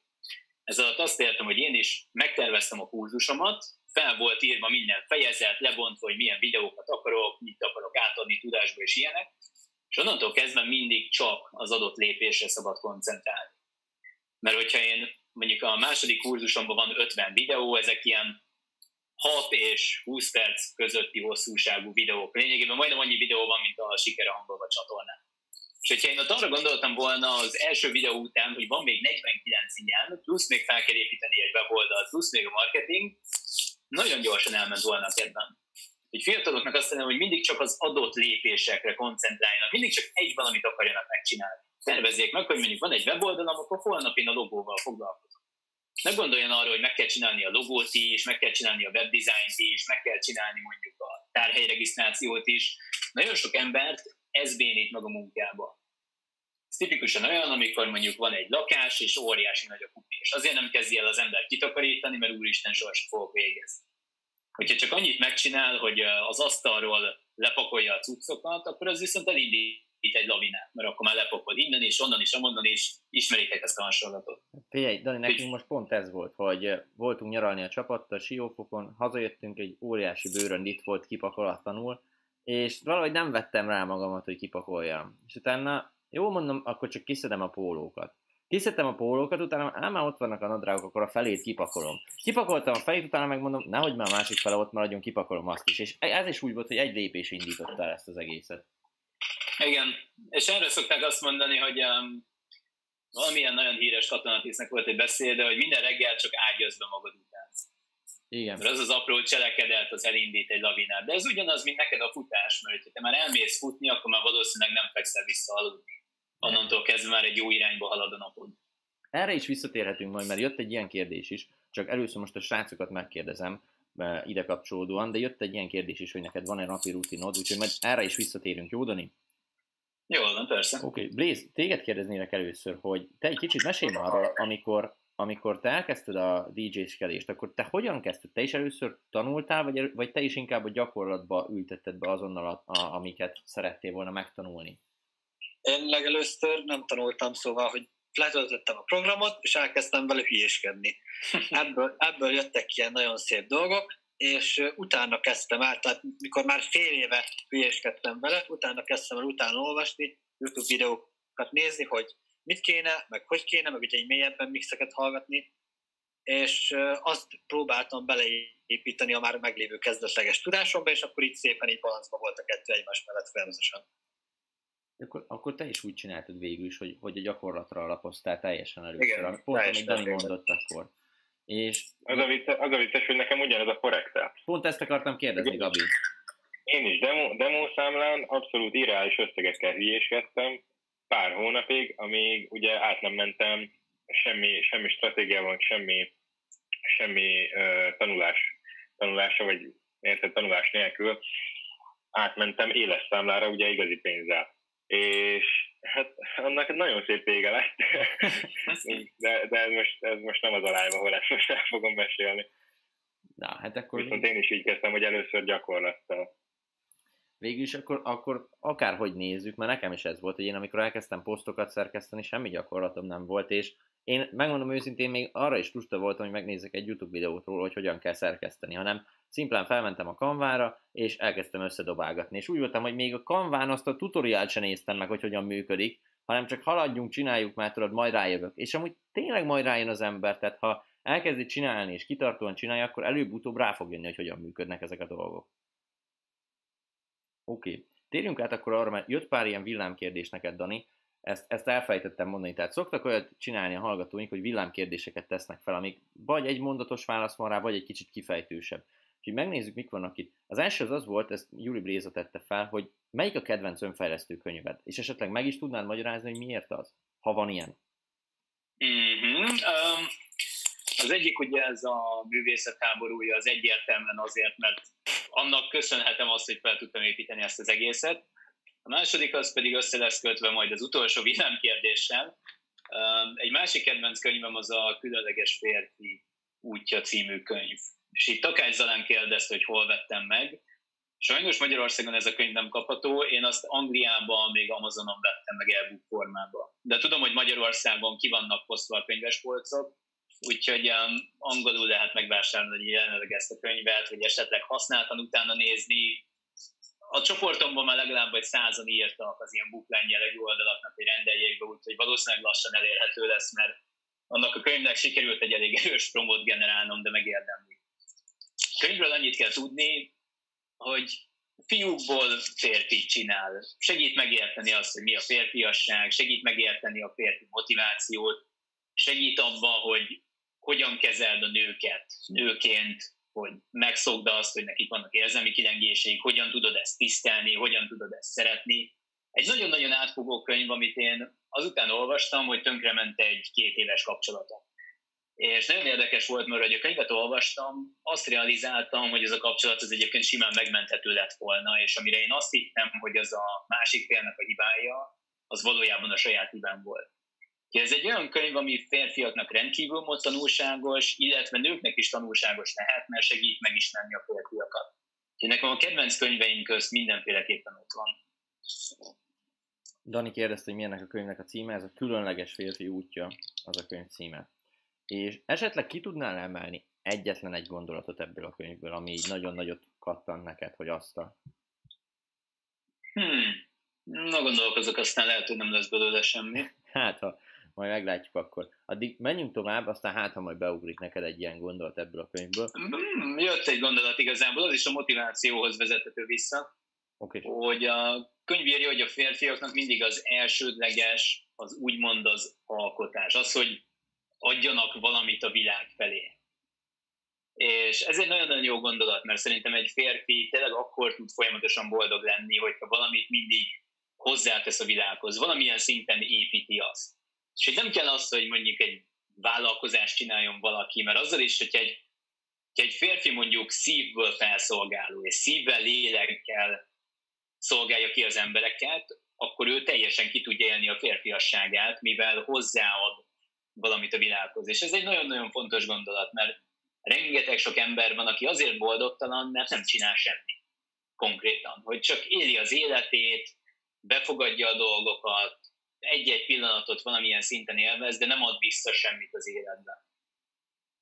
Ez alatt azt értem, hogy én is megterveztem a kurzusomat, fel volt írva minden fejezet, lebontva, hogy milyen videókat akarok, mit akarok átadni tudásba és ilyenek, és onnantól kezdve mindig csak az adott lépésre szabad koncentrálni. Mert hogyha én mondjuk a második kurzusomban van 50 videó, ezek ilyen 6 és 20 perc közötti hosszúságú videók. Lényegében majdnem annyi videó van, mint a sikere hangolva csatornán. És hogyha én ott arra gondoltam volna az első videó után, hogy van még 49 ilyen, plusz még fel kell építeni egy weboldalt, plusz még a marketing, nagyon gyorsan elment volna a kedvem. Egy fiataloknak azt mondom, hogy mindig csak az adott lépésekre koncentráljanak, mindig csak egy valamit akarjanak megcsinálni tervezzék meg, hogy mondjuk van egy weboldalam, akkor holnap én a logóval foglalkozom. Ne gondoljon arra, hogy meg kell csinálni a logót is, meg kell csinálni a webdesignt is, meg kell csinálni mondjuk a tárhelyregisztrációt is. Nagyon sok embert ez bénít meg a munkába. Ez tipikusan olyan, amikor mondjuk van egy lakás, és óriási nagy a kupi, és azért nem kezdi el az ember kitakarítani, mert úristen sohasem fogok végezni. Hogyha csak annyit megcsinál, hogy az asztalról lepakolja a cuccokat, akkor az viszont elindít itt egy lavinát, mert akkor már lepokod innen és onnan is, amonnan is, ismeritek ezt a hasonlatot. Figyelj, Dani, nekünk most pont ez volt, hogy voltunk nyaralni a csapattal Siófokon, hazajöttünk, egy óriási bőrön itt volt kipakolatlanul, és valahogy nem vettem rá magamat, hogy kipakoljam. És utána, jó mondom, akkor csak kiszedem a pólókat. Kiszedtem a pólókat, utána ám már ott vannak a nadrágok, akkor a felét kipakolom. Kipakoltam a fejét, utána megmondom, nehogy már a másik fele ott maradjon, kipakolom azt is. És ez is úgy volt, hogy egy lépés indította el ezt az egészet. Igen, és erre szokták azt mondani, hogy um, valamilyen nagyon híres katonatisznek volt egy beszéde, hogy minden reggel csak ágyazd be magad után. Igen. Mert az az apró cselekedet, az elindít egy lavinát. De ez ugyanaz, mint neked a futás, mert ha te már elmész futni, akkor már valószínűleg nem fekszel vissza aludni. Onnantól kezdve már egy jó irányba halad a napod. Erre is visszatérhetünk majd, mert jött egy ilyen kérdés is, csak először most a srácokat megkérdezem, ide kapcsolódóan, de jött egy ilyen kérdés is, hogy neked van-e napi rutinod, úgyhogy majd erre is visszatérünk, jó Dani? Jó, van, persze. Oké, okay. Blaze, téged kérdeznélek először, hogy te egy kicsit mesélj arról, amikor, amikor te elkezdted a DJ-skedést, akkor te hogyan kezdted? Te is először tanultál, vagy, vagy te is inkább a gyakorlatba ültetted be azonnal, a, a, amiket szerettél volna megtanulni? Én legelőször nem tanultam, szóval, hogy letöltöttem a programot, és elkezdtem vele hülyéskedni. Ebből, ebből jöttek ilyen nagyon szép dolgok, és utána kezdtem el, tehát mikor már fél éve hülyéskedtem vele, utána kezdtem el utána olvasni, YouTube videókat nézni, hogy mit kéne, meg hogy kéne, meg ugye egy mélyebben mixeket hallgatni, és azt próbáltam beleépíteni a már meglévő kezdetleges tudásomba, és akkor így szépen így balancba volt a kettő egymás mellett folyamatosan. Akkor, akkor te is úgy csináltad végül is, hogy, hogy a gyakorlatra alapoztál teljesen először. Igen, Pont, amit Dani mondott akkor. És az, a vicces, az a vicces, hogy nekem ugyanez a forex Pont ezt akartam kérdezni, Gabi. Én is demo, demo számlán abszolút irreális összegekkel hülyéskedtem, pár hónapig, amíg ugye át nem mentem semmi, semmi stratégiával, semmi, semmi uh, tanulás, tanulása, vagy érted, tanulás nélkül átmentem éles számlára, ugye igazi pénzzel. És hát annak nagyon szép vége lett, de, de ez, most, ez most nem az a live, ahol ezt most el fogom mesélni. Na, hát akkor... Viszont én is így kezdtem, hogy először gyakorlattal. Végül is akkor, akkor akárhogy nézzük, mert nekem is ez volt, hogy én amikor elkezdtem posztokat szerkeszteni, semmi gyakorlatom nem volt, és én megmondom őszintén, még arra is lusta voltam, hogy megnézzek egy YouTube videót róla, hogy hogyan kell szerkeszteni, hanem szimplán felmentem a kanvára, és elkezdtem összedobálgatni. És úgy voltam, hogy még a kanván azt a tutoriált sem néztem meg, hogy hogyan működik, hanem csak haladjunk, csináljuk, mert tudod, majd rájövök. És amúgy tényleg majd rájön az ember, tehát ha elkezdi csinálni, és kitartóan csinálja, akkor előbb-utóbb rá fog jönni, hogy hogyan működnek ezek a dolgok. Oké. Okay. Térjünk át akkor arra, mert jött pár ilyen villámkérdés neked, Dani, ezt, ezt elfejtettem mondani. Tehát szoktak olyat csinálni a hallgatóink, hogy villámkérdéseket tesznek fel, amik vagy egy mondatos válasz van rá, vagy egy kicsit kifejtősebb. Úgyhogy megnézzük, mik vannak itt. Az első az az volt, ezt Júli Bréza tette fel, hogy melyik a kedvenc önfejlesztő könyved, és esetleg meg is tudnád magyarázni, hogy miért az, ha van ilyen. Mm-hmm. Um, az egyik ugye ez a művészet háborúja, az egyértelműen azért, mert annak köszönhetem azt, hogy fel tudtam építeni ezt az egészet. A második az pedig össze lesz kötve majd az utolsó kérdéssel. Egy másik kedvenc könyvem az a Különleges férfi útja című könyv. És itt Takács Zalán kérdezte, hogy hol vettem meg. Sajnos Magyarországon ez a könyv nem kapható, én azt Angliában még Amazonon vettem meg e formába. De tudom, hogy Magyarországon ki vannak posztva a könyvespolcok, úgyhogy um, angolul lehet megvásárolni jelenleg ezt a könyvet, vagy esetleg használtan utána nézni. A csoportomban már legalább vagy százan írtak az ilyen bookline jellegű oldalaknak, hogy rendeljék be, úgyhogy valószínűleg lassan elérhető lesz, mert annak a könyvnek sikerült egy elég erős promót generálnom, de megérdemli. A könyvről annyit kell tudni, hogy fiúkból férfit csinál. Segít megérteni azt, hogy mi a férfiasság, segít megérteni a férfi motivációt, segít abban, hogy hogyan kezeld a nőket nőként, hogy megszokd azt, hogy nekik vannak érzelmi kilengéseik, hogyan tudod ezt tisztelni, hogyan tudod ezt szeretni. Egy nagyon-nagyon átfogó könyv, amit én azután olvastam, hogy tönkrement egy két éves kapcsolatom. És nagyon érdekes volt, mert hogy a könyvet olvastam, azt realizáltam, hogy ez a kapcsolat az egyébként simán megmenthető lett volna, és amire én azt hittem, hogy az a másik félnek a hibája, az valójában a saját hibám volt. Ez egy olyan könyv, ami férfiaknak rendkívül tanulságos, illetve nőknek is tanulságos lehet, mert segít megismerni a férfiakat. Úgyhogy nekem a kedvenc könyveim közt mindenféleképpen ott van. Dani kérdezte, hogy milyennek a könyvnek a címe, ez a különleges férfi útja, az a könyv címe. És esetleg ki tudnál emelni egyetlen egy gondolatot ebből a könyvből, ami így nagyon nagyot kattan neked, hogy azt a... Hmm. Na gondolkozok, aztán lehet, hogy nem lesz belőle semmi. Hát, ha majd meglátjuk akkor. Addig menjünk tovább, aztán hát, ha majd beugrik neked egy ilyen gondolat ebből a könyvből. Hmm, jött egy gondolat igazából, az is a motivációhoz vezethető vissza. Okay. Hogy a könyv írja, hogy a férfiaknak mindig az elsődleges, az úgymond az alkotás. Az, hogy adjanak valamit a világ felé. És ez egy nagyon-nagyon jó gondolat, mert szerintem egy férfi tényleg akkor tud folyamatosan boldog lenni, hogyha valamit mindig hozzátesz a világhoz, valamilyen szinten építi azt. És hogy nem kell az, hogy mondjuk egy vállalkozást csináljon valaki, mert azzal is, hogy egy, hogy egy férfi mondjuk szívből felszolgáló, és szívvel, lélekkel szolgálja ki az embereket, akkor ő teljesen ki tudja élni a férfiasságát, mivel hozzáad valamit a világhoz. És ez egy nagyon-nagyon fontos gondolat, mert rengeteg sok ember van, aki azért boldogtalan, mert nem csinál semmit konkrétan, hogy csak éli az életét, befogadja a dolgokat, egy-egy pillanatot valamilyen szinten élvez, de nem ad vissza semmit az életben.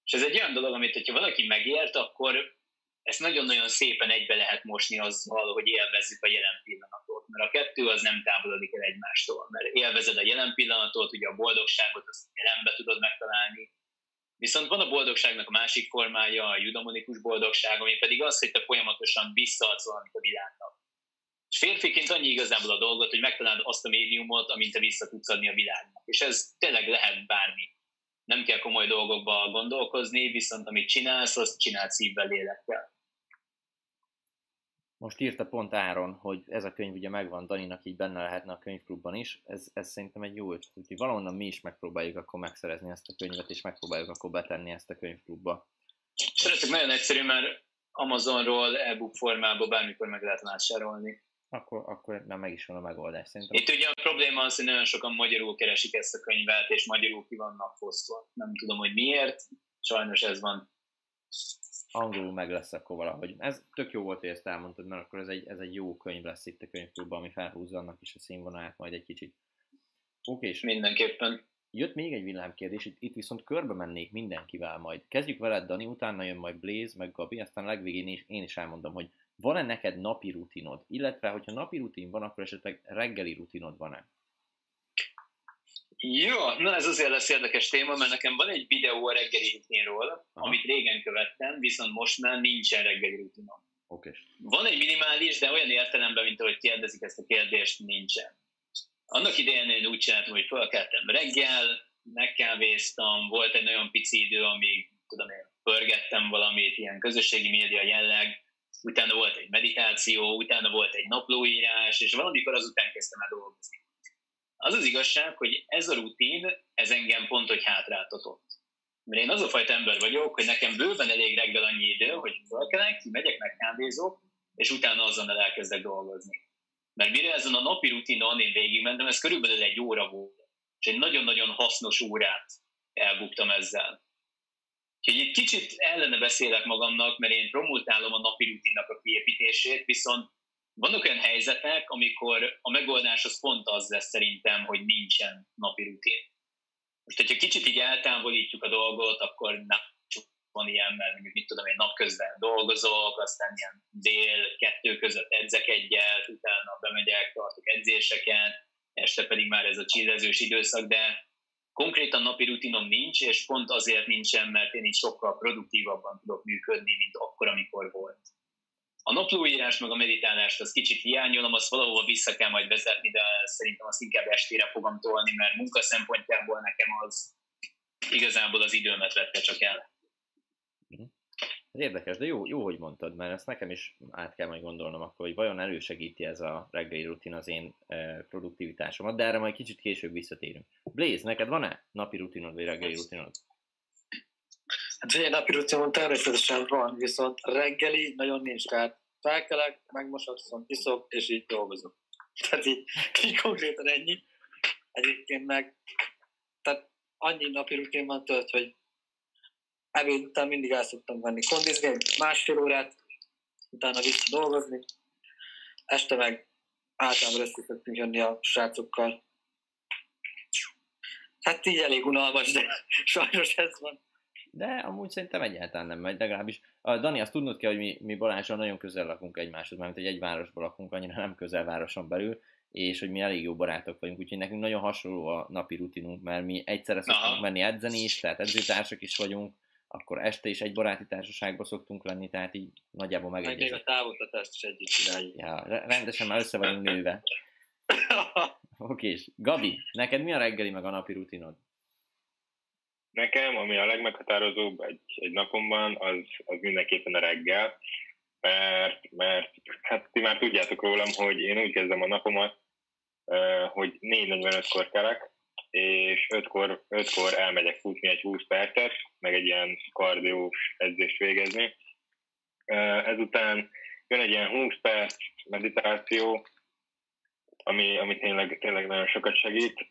És ez egy olyan dolog, amit hogyha valaki megért, akkor ezt nagyon-nagyon szépen egybe lehet mosni azzal, hogy élvezzük a jelen pillanatot. Mert a kettő az nem távolodik el egymástól. Mert élvezed a jelen pillanatot, ugye a boldogságot azt jelenbe tudod megtalálni. Viszont van a boldogságnak a másik formája, a judamonikus boldogság, ami pedig az, hogy te folyamatosan visszaadsz valamit a világnak. És férfiként annyi igazából a dolgot, hogy megtaláld azt a médiumot, amint te vissza tudsz adni a világnak. És ez tényleg lehet bármi. Nem kell komoly dolgokba gondolkozni, viszont amit csinálsz, azt csinálsz szívvel, lélekkel. Most írta pont Áron, hogy ez a könyv ugye megvan, Daninak így benne lehetne a könyvklubban is, ez, ez szerintem egy jó ötlet, úgyhogy valahonnan mi is megpróbáljuk akkor megszerezni ezt a könyvet, és megpróbáljuk akkor betenni ezt a könyvklubba. Szeretek, nagyon egyszerű, mert Amazonról e-book formában bármikor meg lehet vásárolni. Akkor, akkor nem meg is van a megoldás szerintem. Itt ugye a probléma az, hogy nagyon sokan magyarul keresik ezt a könyvet, és magyarul ki vannak fosztva. Nem tudom, hogy miért, sajnos ez van. Angolul meg lesz akkor valahogy. Ez tök jó volt, hogy ezt elmondtad, mert akkor ez egy, ez egy jó könyv lesz itt a könyvklubban, ami felhúzza annak is a színvonalát majd egy kicsit. Oké, és Mindenképpen. jött még egy villámkérdés, itt, viszont körbe mennék mindenkivel majd. Kezdjük veled, Dani, utána jön majd Blaze, meg Gabi, aztán legvégén is, én is elmondom, hogy van-e neked napi rutinod? Illetve, hogyha napi rutin van, akkor esetleg reggeli rutinod van-e? Jó, na ez azért lesz érdekes téma, mert nekem van egy videó a reggeli rutinról, Aha. amit régen követtem, viszont most már nincsen reggeli rutinom. Oké. Van egy minimális, de olyan értelemben, mint ahogy kérdezik ezt a kérdést, nincsen. Annak idején én úgy csináltam, hogy felkeltem reggel, megkávéztam, volt egy nagyon pici idő, amíg tudom én, pörgettem valamit, ilyen közösségi média jelleg, utána volt egy meditáció, utána volt egy naplóírás, és valamikor azután kezdtem el dolgozni. Az az igazság, hogy ez a rutin, ez engem pont, hogy hátráltatott. Mert én az a fajta ember vagyok, hogy nekem bőven elég reggel annyi idő, hogy felkelek, kimegyek, megkávézok, és utána azonnal elkezdek dolgozni. Mert mire ezen a napi rutinon én végigmentem, ez körülbelül egy óra volt. És egy nagyon-nagyon hasznos órát elbuktam ezzel. Úgyhogy egy kicsit ellene beszélek magamnak, mert én promultálom a napi rutinnak a kiépítését, viszont vannak olyan helyzetek, amikor a megoldás az pont az lesz szerintem, hogy nincsen napi rutin. Most, hogyha kicsit így eltávolítjuk a dolgot, akkor nem csak van ilyen, mert mondjuk mit tudom én napközben dolgozok, aztán ilyen dél, kettő között edzek egyet, utána bemegyek, tartok edzéseket, este pedig már ez a csillezős időszak, de konkrétan napi rutinom nincs, és pont azért nincsen, mert én így sokkal produktívabban tudok működni, mint akkor, amikor volt. A naplóírás meg a meditálást az kicsit hiányolom, azt valahova vissza kell majd vezetni, de szerintem azt inkább estére fogom tolni, mert munka szempontjából nekem az igazából az időmet vette csak el. Ez érdekes, de jó, jó, hogy mondtad, mert ezt nekem is át kell majd gondolnom akkor, hogy vajon elősegíti ez a reggeli rutin az én e, produktivitásomat, de erre majd kicsit később visszatérünk. Blaze, neked van-e napi rutinod vagy reggeli rutinod? Hát ugye napi rutinon természetesen van, viszont reggeli nagyon nincs, tehát felkelek, megmosakszom, iszok, és így dolgozok. Tehát így, így konkrétan ennyi. Egyébként meg, tehát annyi napi rutin van tölt, hogy ebéd után mindig el szoktam venni kondizni, egy másfél órát, utána vissza dolgozni, este meg általában össze szoktunk jönni a srácokkal. Hát így elég unalmas, de sajnos ez van. De amúgy szerintem egyáltalán nem megy, legalábbis. A Dani, azt tudnod kell, hogy mi, mi Balázsral nagyon közel lakunk egymáshoz, mert egy egy városban lakunk, annyira nem közel városon belül, és hogy mi elég jó barátok vagyunk, úgyhogy nekünk nagyon hasonló a napi rutinunk, mert mi egyszerre szoktunk menni edzeni is, tehát edzőtársak is vagyunk, akkor este is egy baráti társaságban szoktunk lenni, tehát így nagyjából Meg még a megegyezett. távolatást is együtt csináljuk. Ja, re- rendesen már össze vagyunk nőve. Oké, és Gabi, neked mi a reggeli meg a napi rutinod? Nekem, ami a legmeghatározóbb egy, egy napomban, az, az mindenképpen a reggel, mert, mert hát ti már tudjátok rólam, hogy én úgy kezdem a napomat, hogy 4.45-kor kelek, és 5-kor, 5-kor elmegyek futni egy 20 percet, meg egy ilyen kardiós edzést végezni. Ezután jön egy ilyen 20 perc meditáció, ami, ami tényleg, tényleg nagyon sokat segít.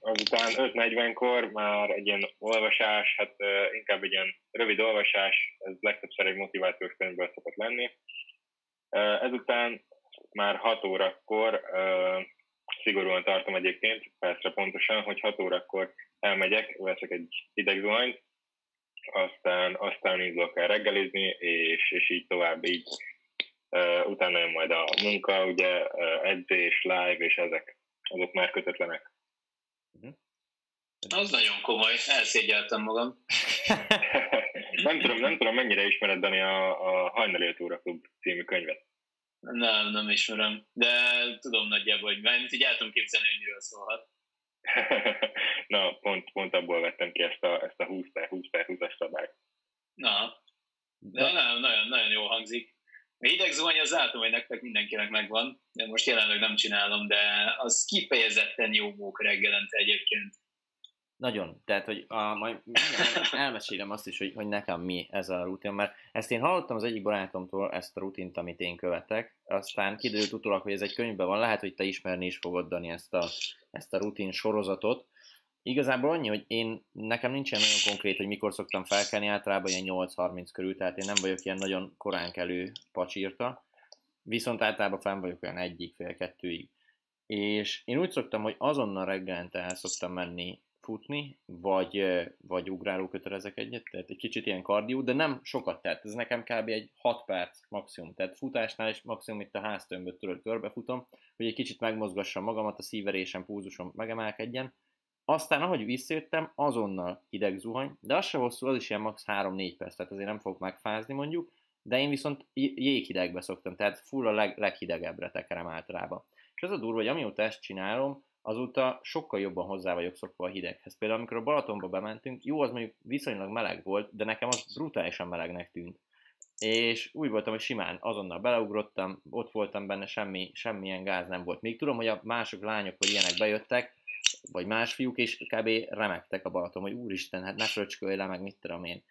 Azután 5.40-kor már egy ilyen olvasás, hát inkább egy ilyen rövid olvasás, ez legtöbbször egy motivációs könyvből szokott lenni. Ezután már 6 órakor, szigorúan tartom egyébként, persze pontosan, hogy 6 órakor elmegyek, veszek egy hideg zuhanyt, aztán, aztán indulok el reggelizni, és, és így tovább, így Uh, utána jön majd a munka, ugye uh, edzés, live, és ezek, azok már kötetlenek. Az nagyon komoly, elszégyeltem magam. nem, tudom, nem tudom, mennyire ismered Dani a, a Hajnali 5 óra klub című könyvet. Nem, nem ismerem, de tudom nagyjából, hogy mert így el tudom képzelni, hogy miről szólhat. Na, pont, pont abból vettem ki ezt a, ezt a 20 per 20 per 20-as szabályt. Na, de nem, nagyon, nagyon jól hangzik. A hideg zuhany az látom, hogy nektek mindenkinek megvan, de most jelenleg nem csinálom, de az kifejezetten jó mók reggelente egyébként. Nagyon, tehát, hogy a, majd elmesélem azt is, hogy, hogy nekem mi ez a rutin, mert ezt én hallottam az egyik barátomtól, ezt a rutint, amit én követek, aztán kiderült utólag, hogy ez egy könyvben van, lehet, hogy te ismerni is fogod, Dani, ezt a, ezt a rutin sorozatot. Igazából annyi, hogy én, nekem nincsen nagyon konkrét, hogy mikor szoktam felkelni, általában ilyen 8-30 körül, tehát én nem vagyok ilyen nagyon korán kelő pacsírta, viszont általában fenn vagyok olyan egyik, fél kettőig. És én úgy szoktam, hogy azonnal reggelente el szoktam menni futni, vagy, vagy ugráló kötelezek egyet, tehát egy kicsit ilyen kardió, de nem sokat, tehát ez nekem kb. egy 6 perc maximum, tehát futásnál is maximum itt a háztömböt tudod körbefutom, hogy egy kicsit megmozgassam magamat, a szíverésem, púzusom megemelkedjen, aztán ahogy visszajöttem, azonnal hideg zuhany, de az se hosszú, az is ilyen max. 3-4 perc, tehát azért nem fogok megfázni mondjuk, de én viszont jéghidegbe szoktam, tehát full a leg, leghidegebbre tekerem általában. És az a durva, hogy amióta ezt csinálom, azóta sokkal jobban hozzá vagyok szokva a hideghez. Például amikor a Balatonba bementünk, jó, az mondjuk viszonylag meleg volt, de nekem az brutálisan melegnek tűnt. És úgy voltam, hogy simán azonnal beleugrottam, ott voltam benne, semmi, semmilyen gáz nem volt. Még tudom, hogy a mások lányok, vagy ilyenek bejöttek, vagy más fiúk, és kb. remektek a Balaton, hogy úristen, hát ne fröcskölj le, meg mit tudom én.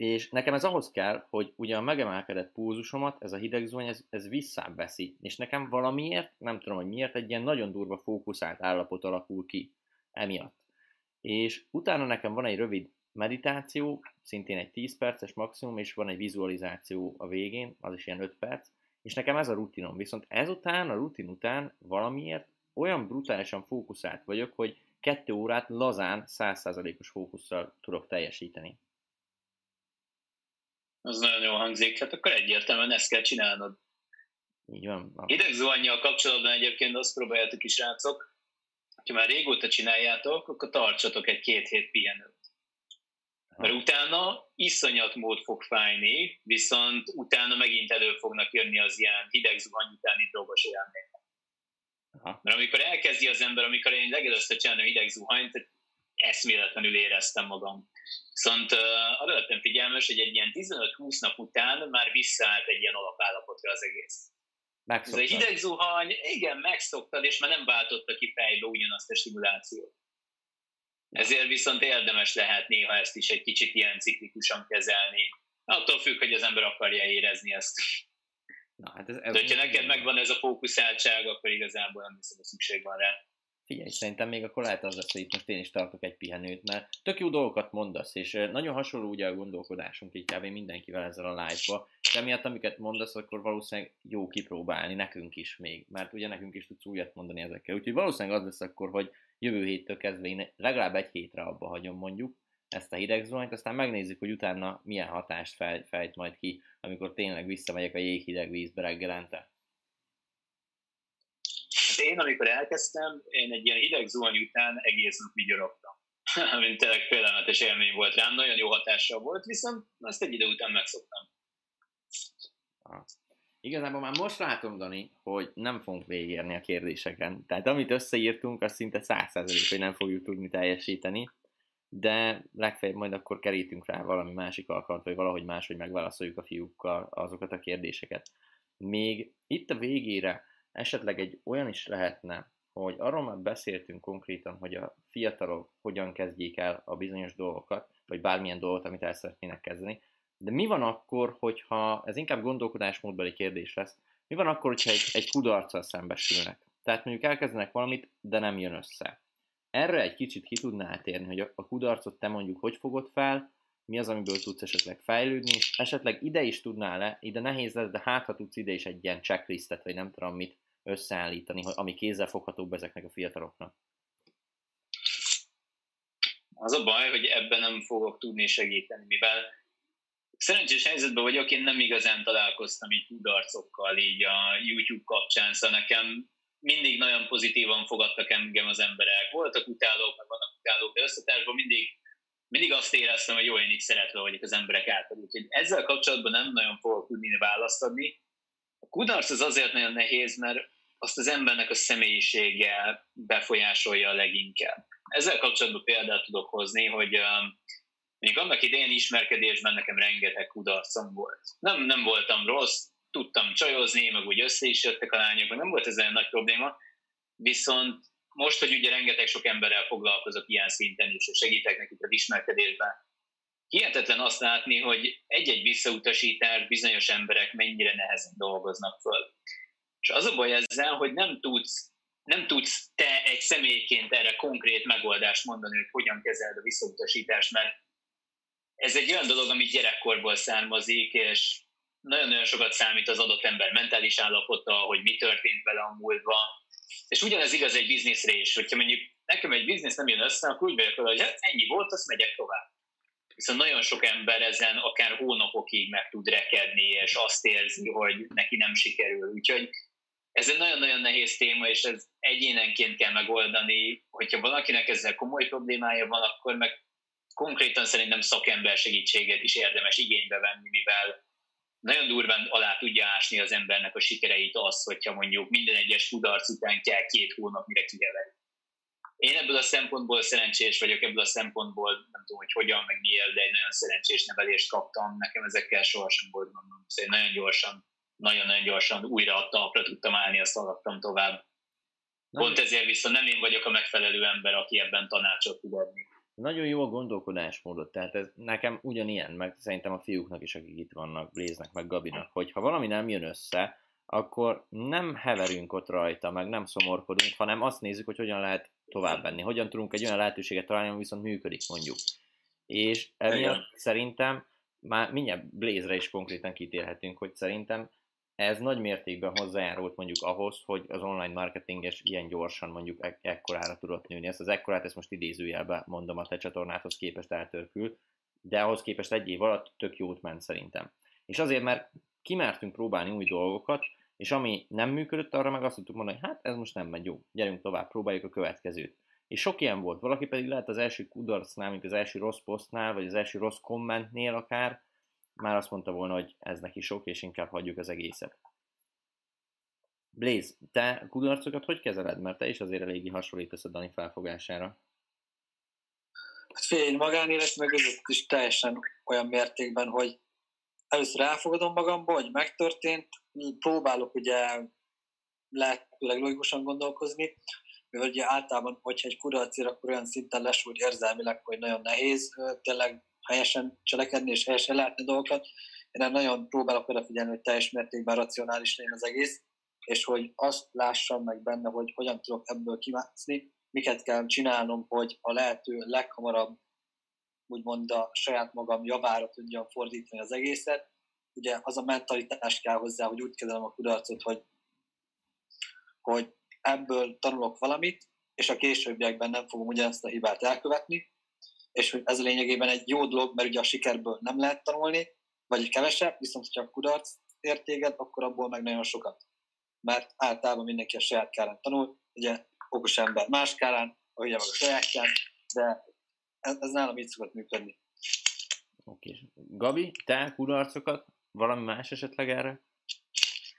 És nekem ez ahhoz kell, hogy ugye a megemelkedett púzusomat, ez a hidegzuhany, ez, ez visszább veszi. És nekem valamiért, nem tudom, hogy miért, egy ilyen nagyon durva fókuszált állapot alakul ki emiatt. És utána nekem van egy rövid meditáció, szintén egy 10 perces maximum, és van egy vizualizáció a végén, az is ilyen 5 perc, és nekem ez a rutinom. Viszont ezután, a rutin után valamiért olyan brutálisan fókuszált vagyok, hogy kettő órát lazán 100%-os fókusszal tudok teljesíteni. Az nagyon jól hangzik, hát akkor egyértelműen ezt kell csinálnod. Így van. Idegzuhanyjal kapcsolatban egyébként azt próbáljátok is, rácok, ha már régóta csináljátok, akkor tartsatok egy két hét pihenőt. Mert utána iszonyat mód fog fájni, viszont utána megint elő fognak jönni az ilyen hideg zuhany utáni drogos élmények. Mert amikor elkezdi az ember, amikor én legelőször csinálom hideg zuhanyt, eszméletlenül éreztem magam. Viszont uh, arra lettem figyelmes, hogy egy ilyen 15-20 nap után már visszaállt egy ilyen alapállapotra az egész. Megszoktad. Ez a hideg zuhany, igen, megszoktad, és már nem váltotta ki fejbe ugyanazt a stimulációt. Ezért viszont érdemes lehet néha ezt is egy kicsit ilyen ciklikusan kezelni. Attól függ, hogy az ember akarja érezni ezt. Na, hát ez, ez De hogyha neked megvan ez a fókuszáltság, akkor igazából nem hiszem, hogy szükség van rá. Figyelj, szerintem még akkor lehet az lesz, hogy itt most én is tartok egy pihenőt, mert tök jó dolgokat mondasz, és nagyon hasonló ugye a gondolkodásunk így kb. mindenkivel ezzel a live-ba, és emiatt amiket mondasz, akkor valószínűleg jó kipróbálni nekünk is még, mert ugye nekünk is tudsz újat mondani ezekkel. Úgyhogy valószínűleg az lesz akkor, hogy jövő héttől kezdve én legalább egy hétre abba hagyom mondjuk ezt a hidegzuhanyt, aztán megnézzük, hogy utána milyen hatást fejt majd ki, amikor tényleg visszamegyek a jéghideg vízbe reggelente én, amikor elkezdtem, én egy ilyen hideg zuhany után egész nap vigyorogtam. Mint tényleg félelmetes élmény volt rám, nagyon jó hatással volt, viszont azt egy idő után megszoktam. Ah. Igazából már most látom, Dani, hogy nem fogunk végérni a kérdéseken. Tehát amit összeírtunk, az szinte százszerzelék, hogy nem fogjuk tudni teljesíteni, de legfeljebb majd akkor kerítünk rá valami másik alkalmat, vagy valahogy máshogy megválaszoljuk a fiúkkal azokat a kérdéseket. Még itt a végére esetleg egy olyan is lehetne, hogy arról már beszéltünk konkrétan, hogy a fiatalok hogyan kezdjék el a bizonyos dolgokat, vagy bármilyen dolgot, amit el szeretnének kezdeni, de mi van akkor, hogyha, ez inkább gondolkodásmódbeli kérdés lesz, mi van akkor, hogyha egy, egy kudarccal szembesülnek? Tehát mondjuk elkezdenek valamit, de nem jön össze. Erre egy kicsit ki tudnál térni, hogy a, kudarcot te mondjuk hogy fogod fel, mi az, amiből tudsz esetleg fejlődni, és esetleg ide is tudnál le, ide nehéz lesz, de hát ha tudsz ide is egy ilyen checklistet, vagy nem tudom mit összeállítani, ami kézzelfoghatóbb ezeknek a fiataloknak. Az a baj, hogy ebben nem fogok tudni segíteni, mivel szerencsés helyzetben vagyok, én nem igazán találkoztam így kudarcokkal így a YouTube kapcsán, szóval nekem mindig nagyon pozitívan fogadtak engem az emberek. Voltak utálók, meg vannak utálók, de összetársban mindig mindig azt éreztem, hogy jó, én így szeretve vagyok az emberek által. Úgyhogy ezzel kapcsolatban nem nagyon fogok tudni választ adni. A kudarc az azért nagyon nehéz, mert azt az embernek a személyisége befolyásolja a leginkább. Ezzel kapcsolatban példát tudok hozni, hogy mondjuk annak idején ismerkedésben nekem rengeteg kudarcom volt. Nem, nem voltam rossz, tudtam csajozni, meg úgy össze is jöttek a lányok, nem volt ez egy nagy probléma, viszont most, hogy ugye rengeteg sok emberrel foglalkozok ilyen szinten is, és segítek nekik az ismerkedésben, hihetetlen azt látni, hogy egy-egy visszautasítás bizonyos emberek mennyire nehezen dolgoznak föl. És az a baj ezzel, hogy nem tudsz, nem tudsz te egy személyként erre konkrét megoldást mondani, hogy hogyan kezeld a visszautasítást, mert ez egy olyan dolog, ami gyerekkorból származik, és nagyon-nagyon sokat számít az adott ember mentális állapota, hogy mi történt vele a múltban. És ugyanez igaz egy bizniszre is, hogyha mondjuk nekem egy biznisz nem jön össze, akkor úgy vagyok hogy hát ennyi volt, azt megyek tovább. Viszont nagyon sok ember ezen akár hónapokig meg tud rekedni, és azt érzi, hogy neki nem sikerül. Úgyhogy ez egy nagyon-nagyon nehéz téma, és ez egyénenként kell megoldani. Hogyha valakinek ezzel komoly problémája van, akkor meg konkrétan szerintem szakember segítséget is érdemes igénybe venni, mivel nagyon durván alá tudja ásni az embernek a sikereit az, hogyha mondjuk minden egyes kudarc után kell két hónap, mire kiheveli. Én ebből a szempontból szerencsés vagyok, ebből a szempontból nem tudom, hogy hogyan, meg miért, de egy nagyon szerencsés nevelést kaptam. Nekem ezekkel sohasem volt mondom. Szóval nagyon gyorsan, nagyon-nagyon gyorsan újra a talpra tudtam állni, azt alattam tovább. Pont ezért viszont nem én vagyok a megfelelő ember, aki ebben tanácsot tud adni nagyon jó a gondolkodásmódot, tehát ez nekem ugyanilyen, meg szerintem a fiúknak is, akik itt vannak, Bléznek, meg Gabinak, hogy ha valami nem jön össze, akkor nem heverünk ott rajta, meg nem szomorkodunk, hanem azt nézzük, hogy hogyan lehet tovább venni, hogyan tudunk egy olyan lehetőséget találni, ami viszont működik, mondjuk. És emiatt szerintem, már mindjárt Blaze-re is konkrétan kitérhetünk, hogy szerintem ez nagy mértékben hozzájárult mondjuk ahhoz, hogy az online marketinges ilyen gyorsan mondjuk ek- ekkorára tudott nőni. Ezt az ekkorát, ezt most idézőjelben mondom, a te csatornáthoz képest eltörpül, de ahhoz képest egy év alatt tök jót ment szerintem. És azért, mert kimertünk próbálni új dolgokat, és ami nem működött, arra meg azt tudtuk mondani, hogy hát ez most nem megy jó, gyerünk tovább, próbáljuk a következőt. És sok ilyen volt, valaki pedig lehet az első kudarcnál, mint az első rossz posztnál, vagy az első rossz kommentnél akár, már azt mondta volna, hogy ez neki sok, és inkább hagyjuk az egészet. Blaze, te kudarcokat hogy kezeled? Mert te is azért eléggé hasonlítasz a Dani felfogására. Hát én magánélet mögött is teljesen olyan mértékben, hogy először elfogadom magamba, hogy megtörtént, próbálok ugye lehetőleg logikusan gondolkozni, mivel ugye általában, hogyha egy kudarc ér, akkor olyan szinten lesújt érzelmileg, hogy nagyon nehéz tényleg helyesen cselekedni és helyesen látni dolgokat. Én nagyon próbálok odafigyelni, hogy teljes mértékben racionális legyen az egész, és hogy azt lássam meg benne, hogy hogyan tudok ebből kimászni, miket kell csinálnom, hogy a lehető leghamarabb úgymond a saját magam javára tudjam fordítani az egészet. Ugye az a mentalitás kell hozzá, hogy úgy kezelem a kudarcot, hogy, hogy ebből tanulok valamit, és a későbbiekben nem fogom ugyanezt a hibát elkövetni, és hogy ez a lényegében egy jó dolog, mert ugye a sikerből nem lehet tanulni, vagy kevesebb, viszont ha a kudarc értéged, akkor abból meg nagyon sokat. Mert általában mindenki a saját kárán tanul, ugye okos ember más kárán, a hülye meg de ez, ez nálam így szokott működni. Oké. Okay. Gabi, te kudarcokat? Valami más esetleg erre?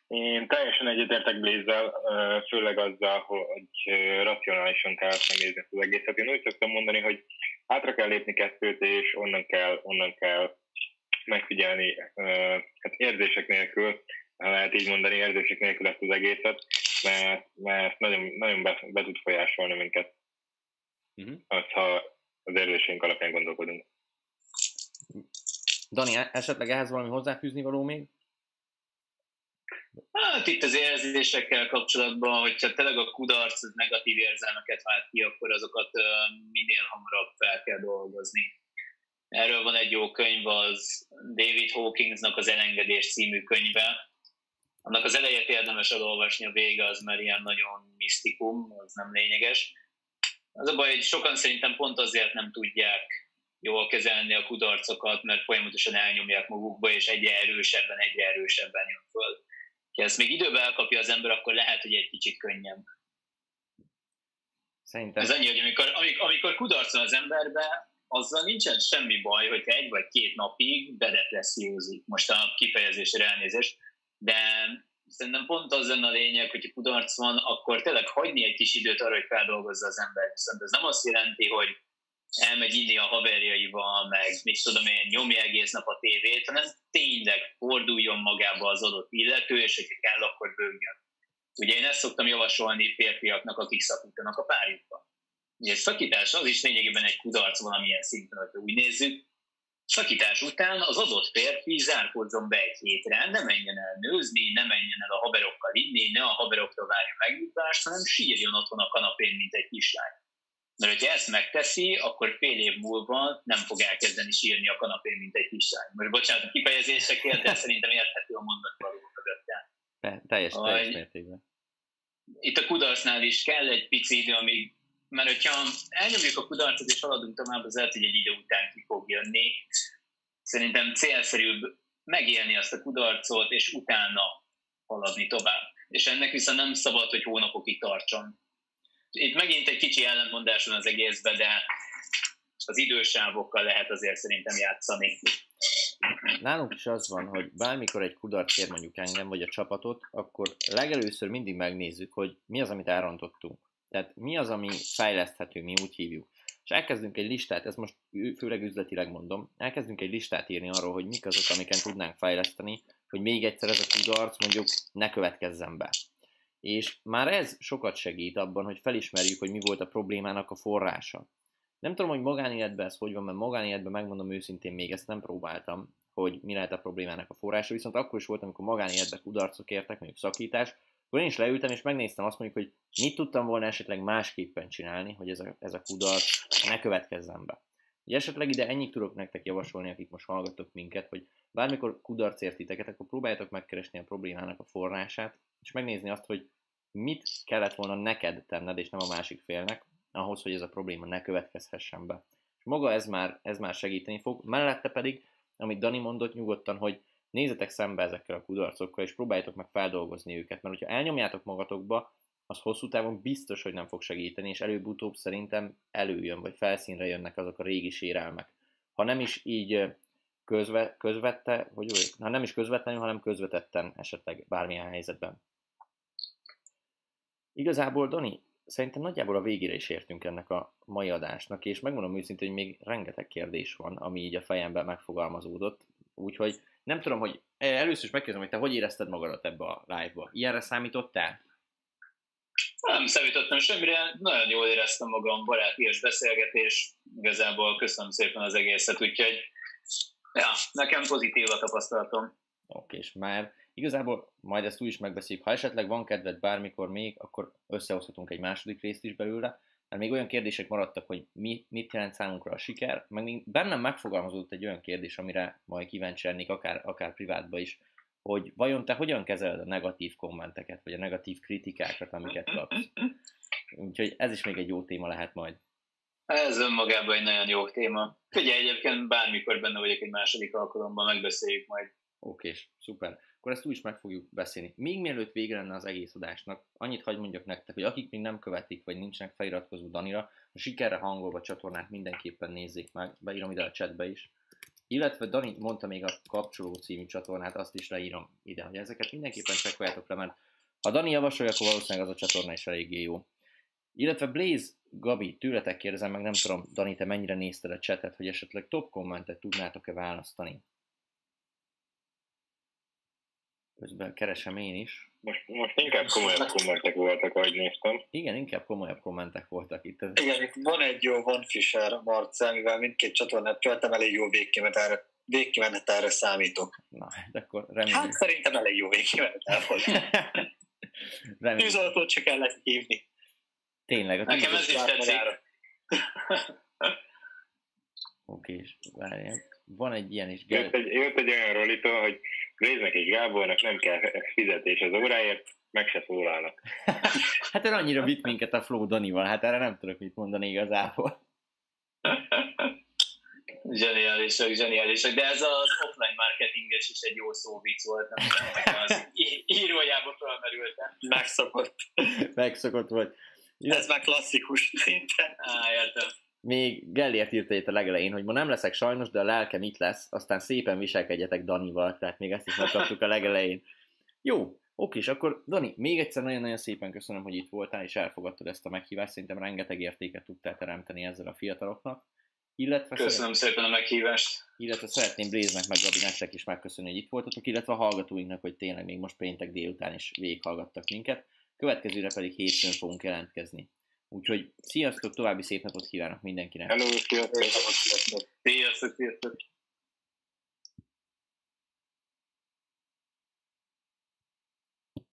Én teljesen egyetértek Blaze-zel, főleg azzal, hogy racionálisan kell megnézni az egészet. Én úgy szoktam mondani, hogy hátra kell lépni kettőt, és onnan kell, onnan kell megfigyelni, hát érzések nélkül, lehet így mondani, érzések nélkül ezt az egészet, mert, mert nagyon, nagyon be, be tud folyásolni minket, uh-huh. az, ha az érzéseink alapján gondolkodunk. Dani, e- esetleg ehhez valami hozzáfűzni való még? Hát itt az érzésekkel kapcsolatban, hogyha tényleg a kudarc negatív érzelmeket vált ki, akkor azokat minél hamarabb fel kell dolgozni. Erről van egy jó könyv, az David Hawkingsnak az Elengedés című könyve. Annak az elejét érdemes elolvasni, a vége az már ilyen nagyon misztikum, az nem lényeges. Az a baj, hogy sokan szerintem pont azért nem tudják jól kezelni a kudarcokat, mert folyamatosan elnyomják magukba, és egyre erősebben, egyre erősebben jön föl ha ezt még időben elkapja az ember, akkor lehet, hogy egy kicsit könnyebb. Szerintem. Ez annyi, hogy amikor, amikor, amikor kudarcol az emberbe, azzal nincsen semmi baj, hogyha egy vagy két napig bedepressziózik. Most a kifejezésre elnézést. De szerintem pont az lenne a lényeg, hogy kudarc van, akkor tényleg hagyni egy kis időt arra, hogy feldolgozza az ember. Viszont ez nem azt jelenti, hogy elmegy inni a haverjaival, meg mit tudom én, nyomja egész nap a tévét, hanem tényleg forduljon magába az adott illető, és hogyha kell, akkor bőgjön. Ugye én ezt szoktam javasolni férfiaknak, akik szakítanak a párjukban. Ugye szakítás az is lényegében egy kudarc valamilyen szinten, hogy úgy nézzük. Szakítás után az adott férfi zárkódzon be egy hétre, ne menjen el nőzni, ne menjen el a haverokkal inni, ne a haveroktól várja megjutást, hanem sírjon otthon a kanapén, mint egy kislány. Mert hogyha ezt megteszi, akkor fél év múlva nem fog elkezdeni sírni a kanapén, mint egy kislány. Most bocsánat, a kifejezésekért, de szerintem érthető a mondat való Teljes, teljes mértékben. Itt a kudarcnál is kell egy pici idő, amíg mert hogyha elnyomjuk a kudarcot és haladunk tovább, az lehet, hogy egy idő után ki fog jönni. Szerintem célszerűbb megélni azt a kudarcot, és utána haladni tovább. És ennek viszont nem szabad, hogy hónapokig tartson. Itt megint egy kicsi ellentmondás van az egészben, de az idősávokkal lehet azért szerintem játszani. Nálunk is az van, hogy bármikor egy kudarc ér mondjuk engem, vagy a csapatot, akkor legelőször mindig megnézzük, hogy mi az, amit elrontottunk. Tehát mi az, ami fejleszthető, mi úgy hívjuk. És elkezdünk egy listát, ezt most főleg üzletileg mondom, elkezdünk egy listát írni arról, hogy mik azok, amiken tudnánk fejleszteni, hogy még egyszer ez a kudarc mondjuk ne következzen be. És már ez sokat segít abban, hogy felismerjük, hogy mi volt a problémának a forrása. Nem tudom, hogy magánéletben ez hogy van, mert magánéletben megmondom őszintén, még ezt nem próbáltam, hogy mi lehet a problémának a forrása, viszont akkor is volt, amikor magánéletben kudarcok értek, mondjuk szakítás, akkor én is leültem, és megnéztem azt mondjuk, hogy mit tudtam volna esetleg másképpen csinálni, hogy ez a, ez a kudarc ne következzen be. Ugye esetleg ide ennyit tudok nektek javasolni, akik most hallgatok minket, hogy bármikor kudarc értiteket, akkor próbáljátok megkeresni a problémának a forrását, és megnézni azt, hogy mit kellett volna neked tenned, és nem a másik félnek, ahhoz, hogy ez a probléma ne következhessen be. És maga ez már, ez már segíteni fog. Mellette pedig, amit Dani mondott nyugodtan, hogy nézzetek szembe ezekkel a kudarcokkal, és próbáljátok meg feldolgozni őket, mert hogyha elnyomjátok magatokba, az hosszú távon biztos, hogy nem fog segíteni, és előbb-utóbb szerintem előjön, vagy felszínre jönnek azok a régi sérelmek. Ha nem is így közve, közvette, hogy ha nem is közvetlenül, hanem közvetetten esetleg bármilyen helyzetben. Igazából, Dani, szerintem nagyjából a végére is értünk ennek a mai adásnak, és megmondom őszintén, hogy még rengeteg kérdés van, ami így a fejemben megfogalmazódott, úgyhogy nem tudom, hogy először is megkérdezem, hogy te hogy érezted magadat ebbe a live-ba? Ilyenre számítottál? Nem számítottam semmire, nagyon jól éreztem magam, barátias beszélgetés, igazából köszönöm szépen az egészet, úgyhogy ja, nekem pozitív a tapasztalatom. Oké, és már igazából majd ezt úgy is megbeszéljük, ha esetleg van kedved bármikor még, akkor összehozhatunk egy második részt is belőle, mert még olyan kérdések maradtak, hogy mi, mit jelent számunkra a siker, meg még bennem megfogalmazódott egy olyan kérdés, amire majd kíváncsi lennék, akár, akár privátba is, hogy vajon te hogyan kezeled a negatív kommenteket, vagy a negatív kritikákat, amiket kapsz. Úgyhogy ez is még egy jó téma lehet majd. Ez önmagában egy nagyon jó téma. Figyelj, egyébként bármikor benne vagyok egy második alkalommal, megbeszéljük majd. Oké, szuper akkor ezt úgy is meg fogjuk beszélni. Még mielőtt vége lenne az egész adásnak, annyit hagy mondjak nektek, hogy akik még nem követik, vagy nincsenek feliratkozó Danira, a sikerre hangolva csatornát mindenképpen nézzék meg, beírom ide a chatbe is. Illetve Dani mondta még a kapcsoló című csatornát, azt is leírom ide, hogy ezeket mindenképpen csekkoljátok le, mert ha Dani javasolja, akkor valószínűleg az a csatorna is eléggé jó. Illetve Blaze Gabi, tőletek kérdezem meg, nem tudom, Dani, te mennyire nézted a chatet, hogy esetleg top kommentet tudnátok-e választani? Közben keresem én is. Most, most inkább komolyabb kommentek voltak, ahogy néztem. Igen, inkább komolyabb kommentek voltak itt. Igen, itt van egy jó Van Fischer Marce, mivel mindkét csatornát követem, elég jó végkimenetelre, végkimenetelre számítok. Na, de akkor remélem. Hát szerintem elég jó végkimenetel volt. Tűzoltót csak el lehet hívni. Tényleg. A Nekem ez is tetszik. Oké, és várjál. Van egy ilyen is. Jött egy, jött egy olyan rolitól, hogy Gréznek és Gábornak nem kell fizetés az óráért, meg se szólalnak. hát ez annyira vitt minket a Flow Danival, hát erre nem tudok mit mondani igazából. Zseniálisak, zseniálisak, de ez az offline marketinges is egy jó szó vicc volt, nem az írójába felmerültem. Megszokott. Megszokott volt. Ez már klasszikus szinten. Á, értem még Gellért írta itt a legelején, hogy ma nem leszek sajnos, de a lelkem itt lesz, aztán szépen viselkedjetek Danival, tehát még ezt is megkaptuk a legelején. Jó, oké, és akkor Dani, még egyszer nagyon-nagyon szépen köszönöm, hogy itt voltál, és elfogadtad ezt a meghívást, szerintem rengeteg értéket tudtál teremteni ezzel a fiataloknak. Illetve Köszönöm szépen a meghívást. Illetve szeretném Bléznek meg Gabi nektek is megköszönni, hogy itt voltatok, illetve a hallgatóinknak, hogy tényleg még most péntek délután is végighallgattak minket. Következőre pedig hétfőn fogunk jelentkezni. Úgyhogy sziasztok, további szép napot kívánok mindenkinek! Hello, sziasztok! Sziasztok, sziasztok!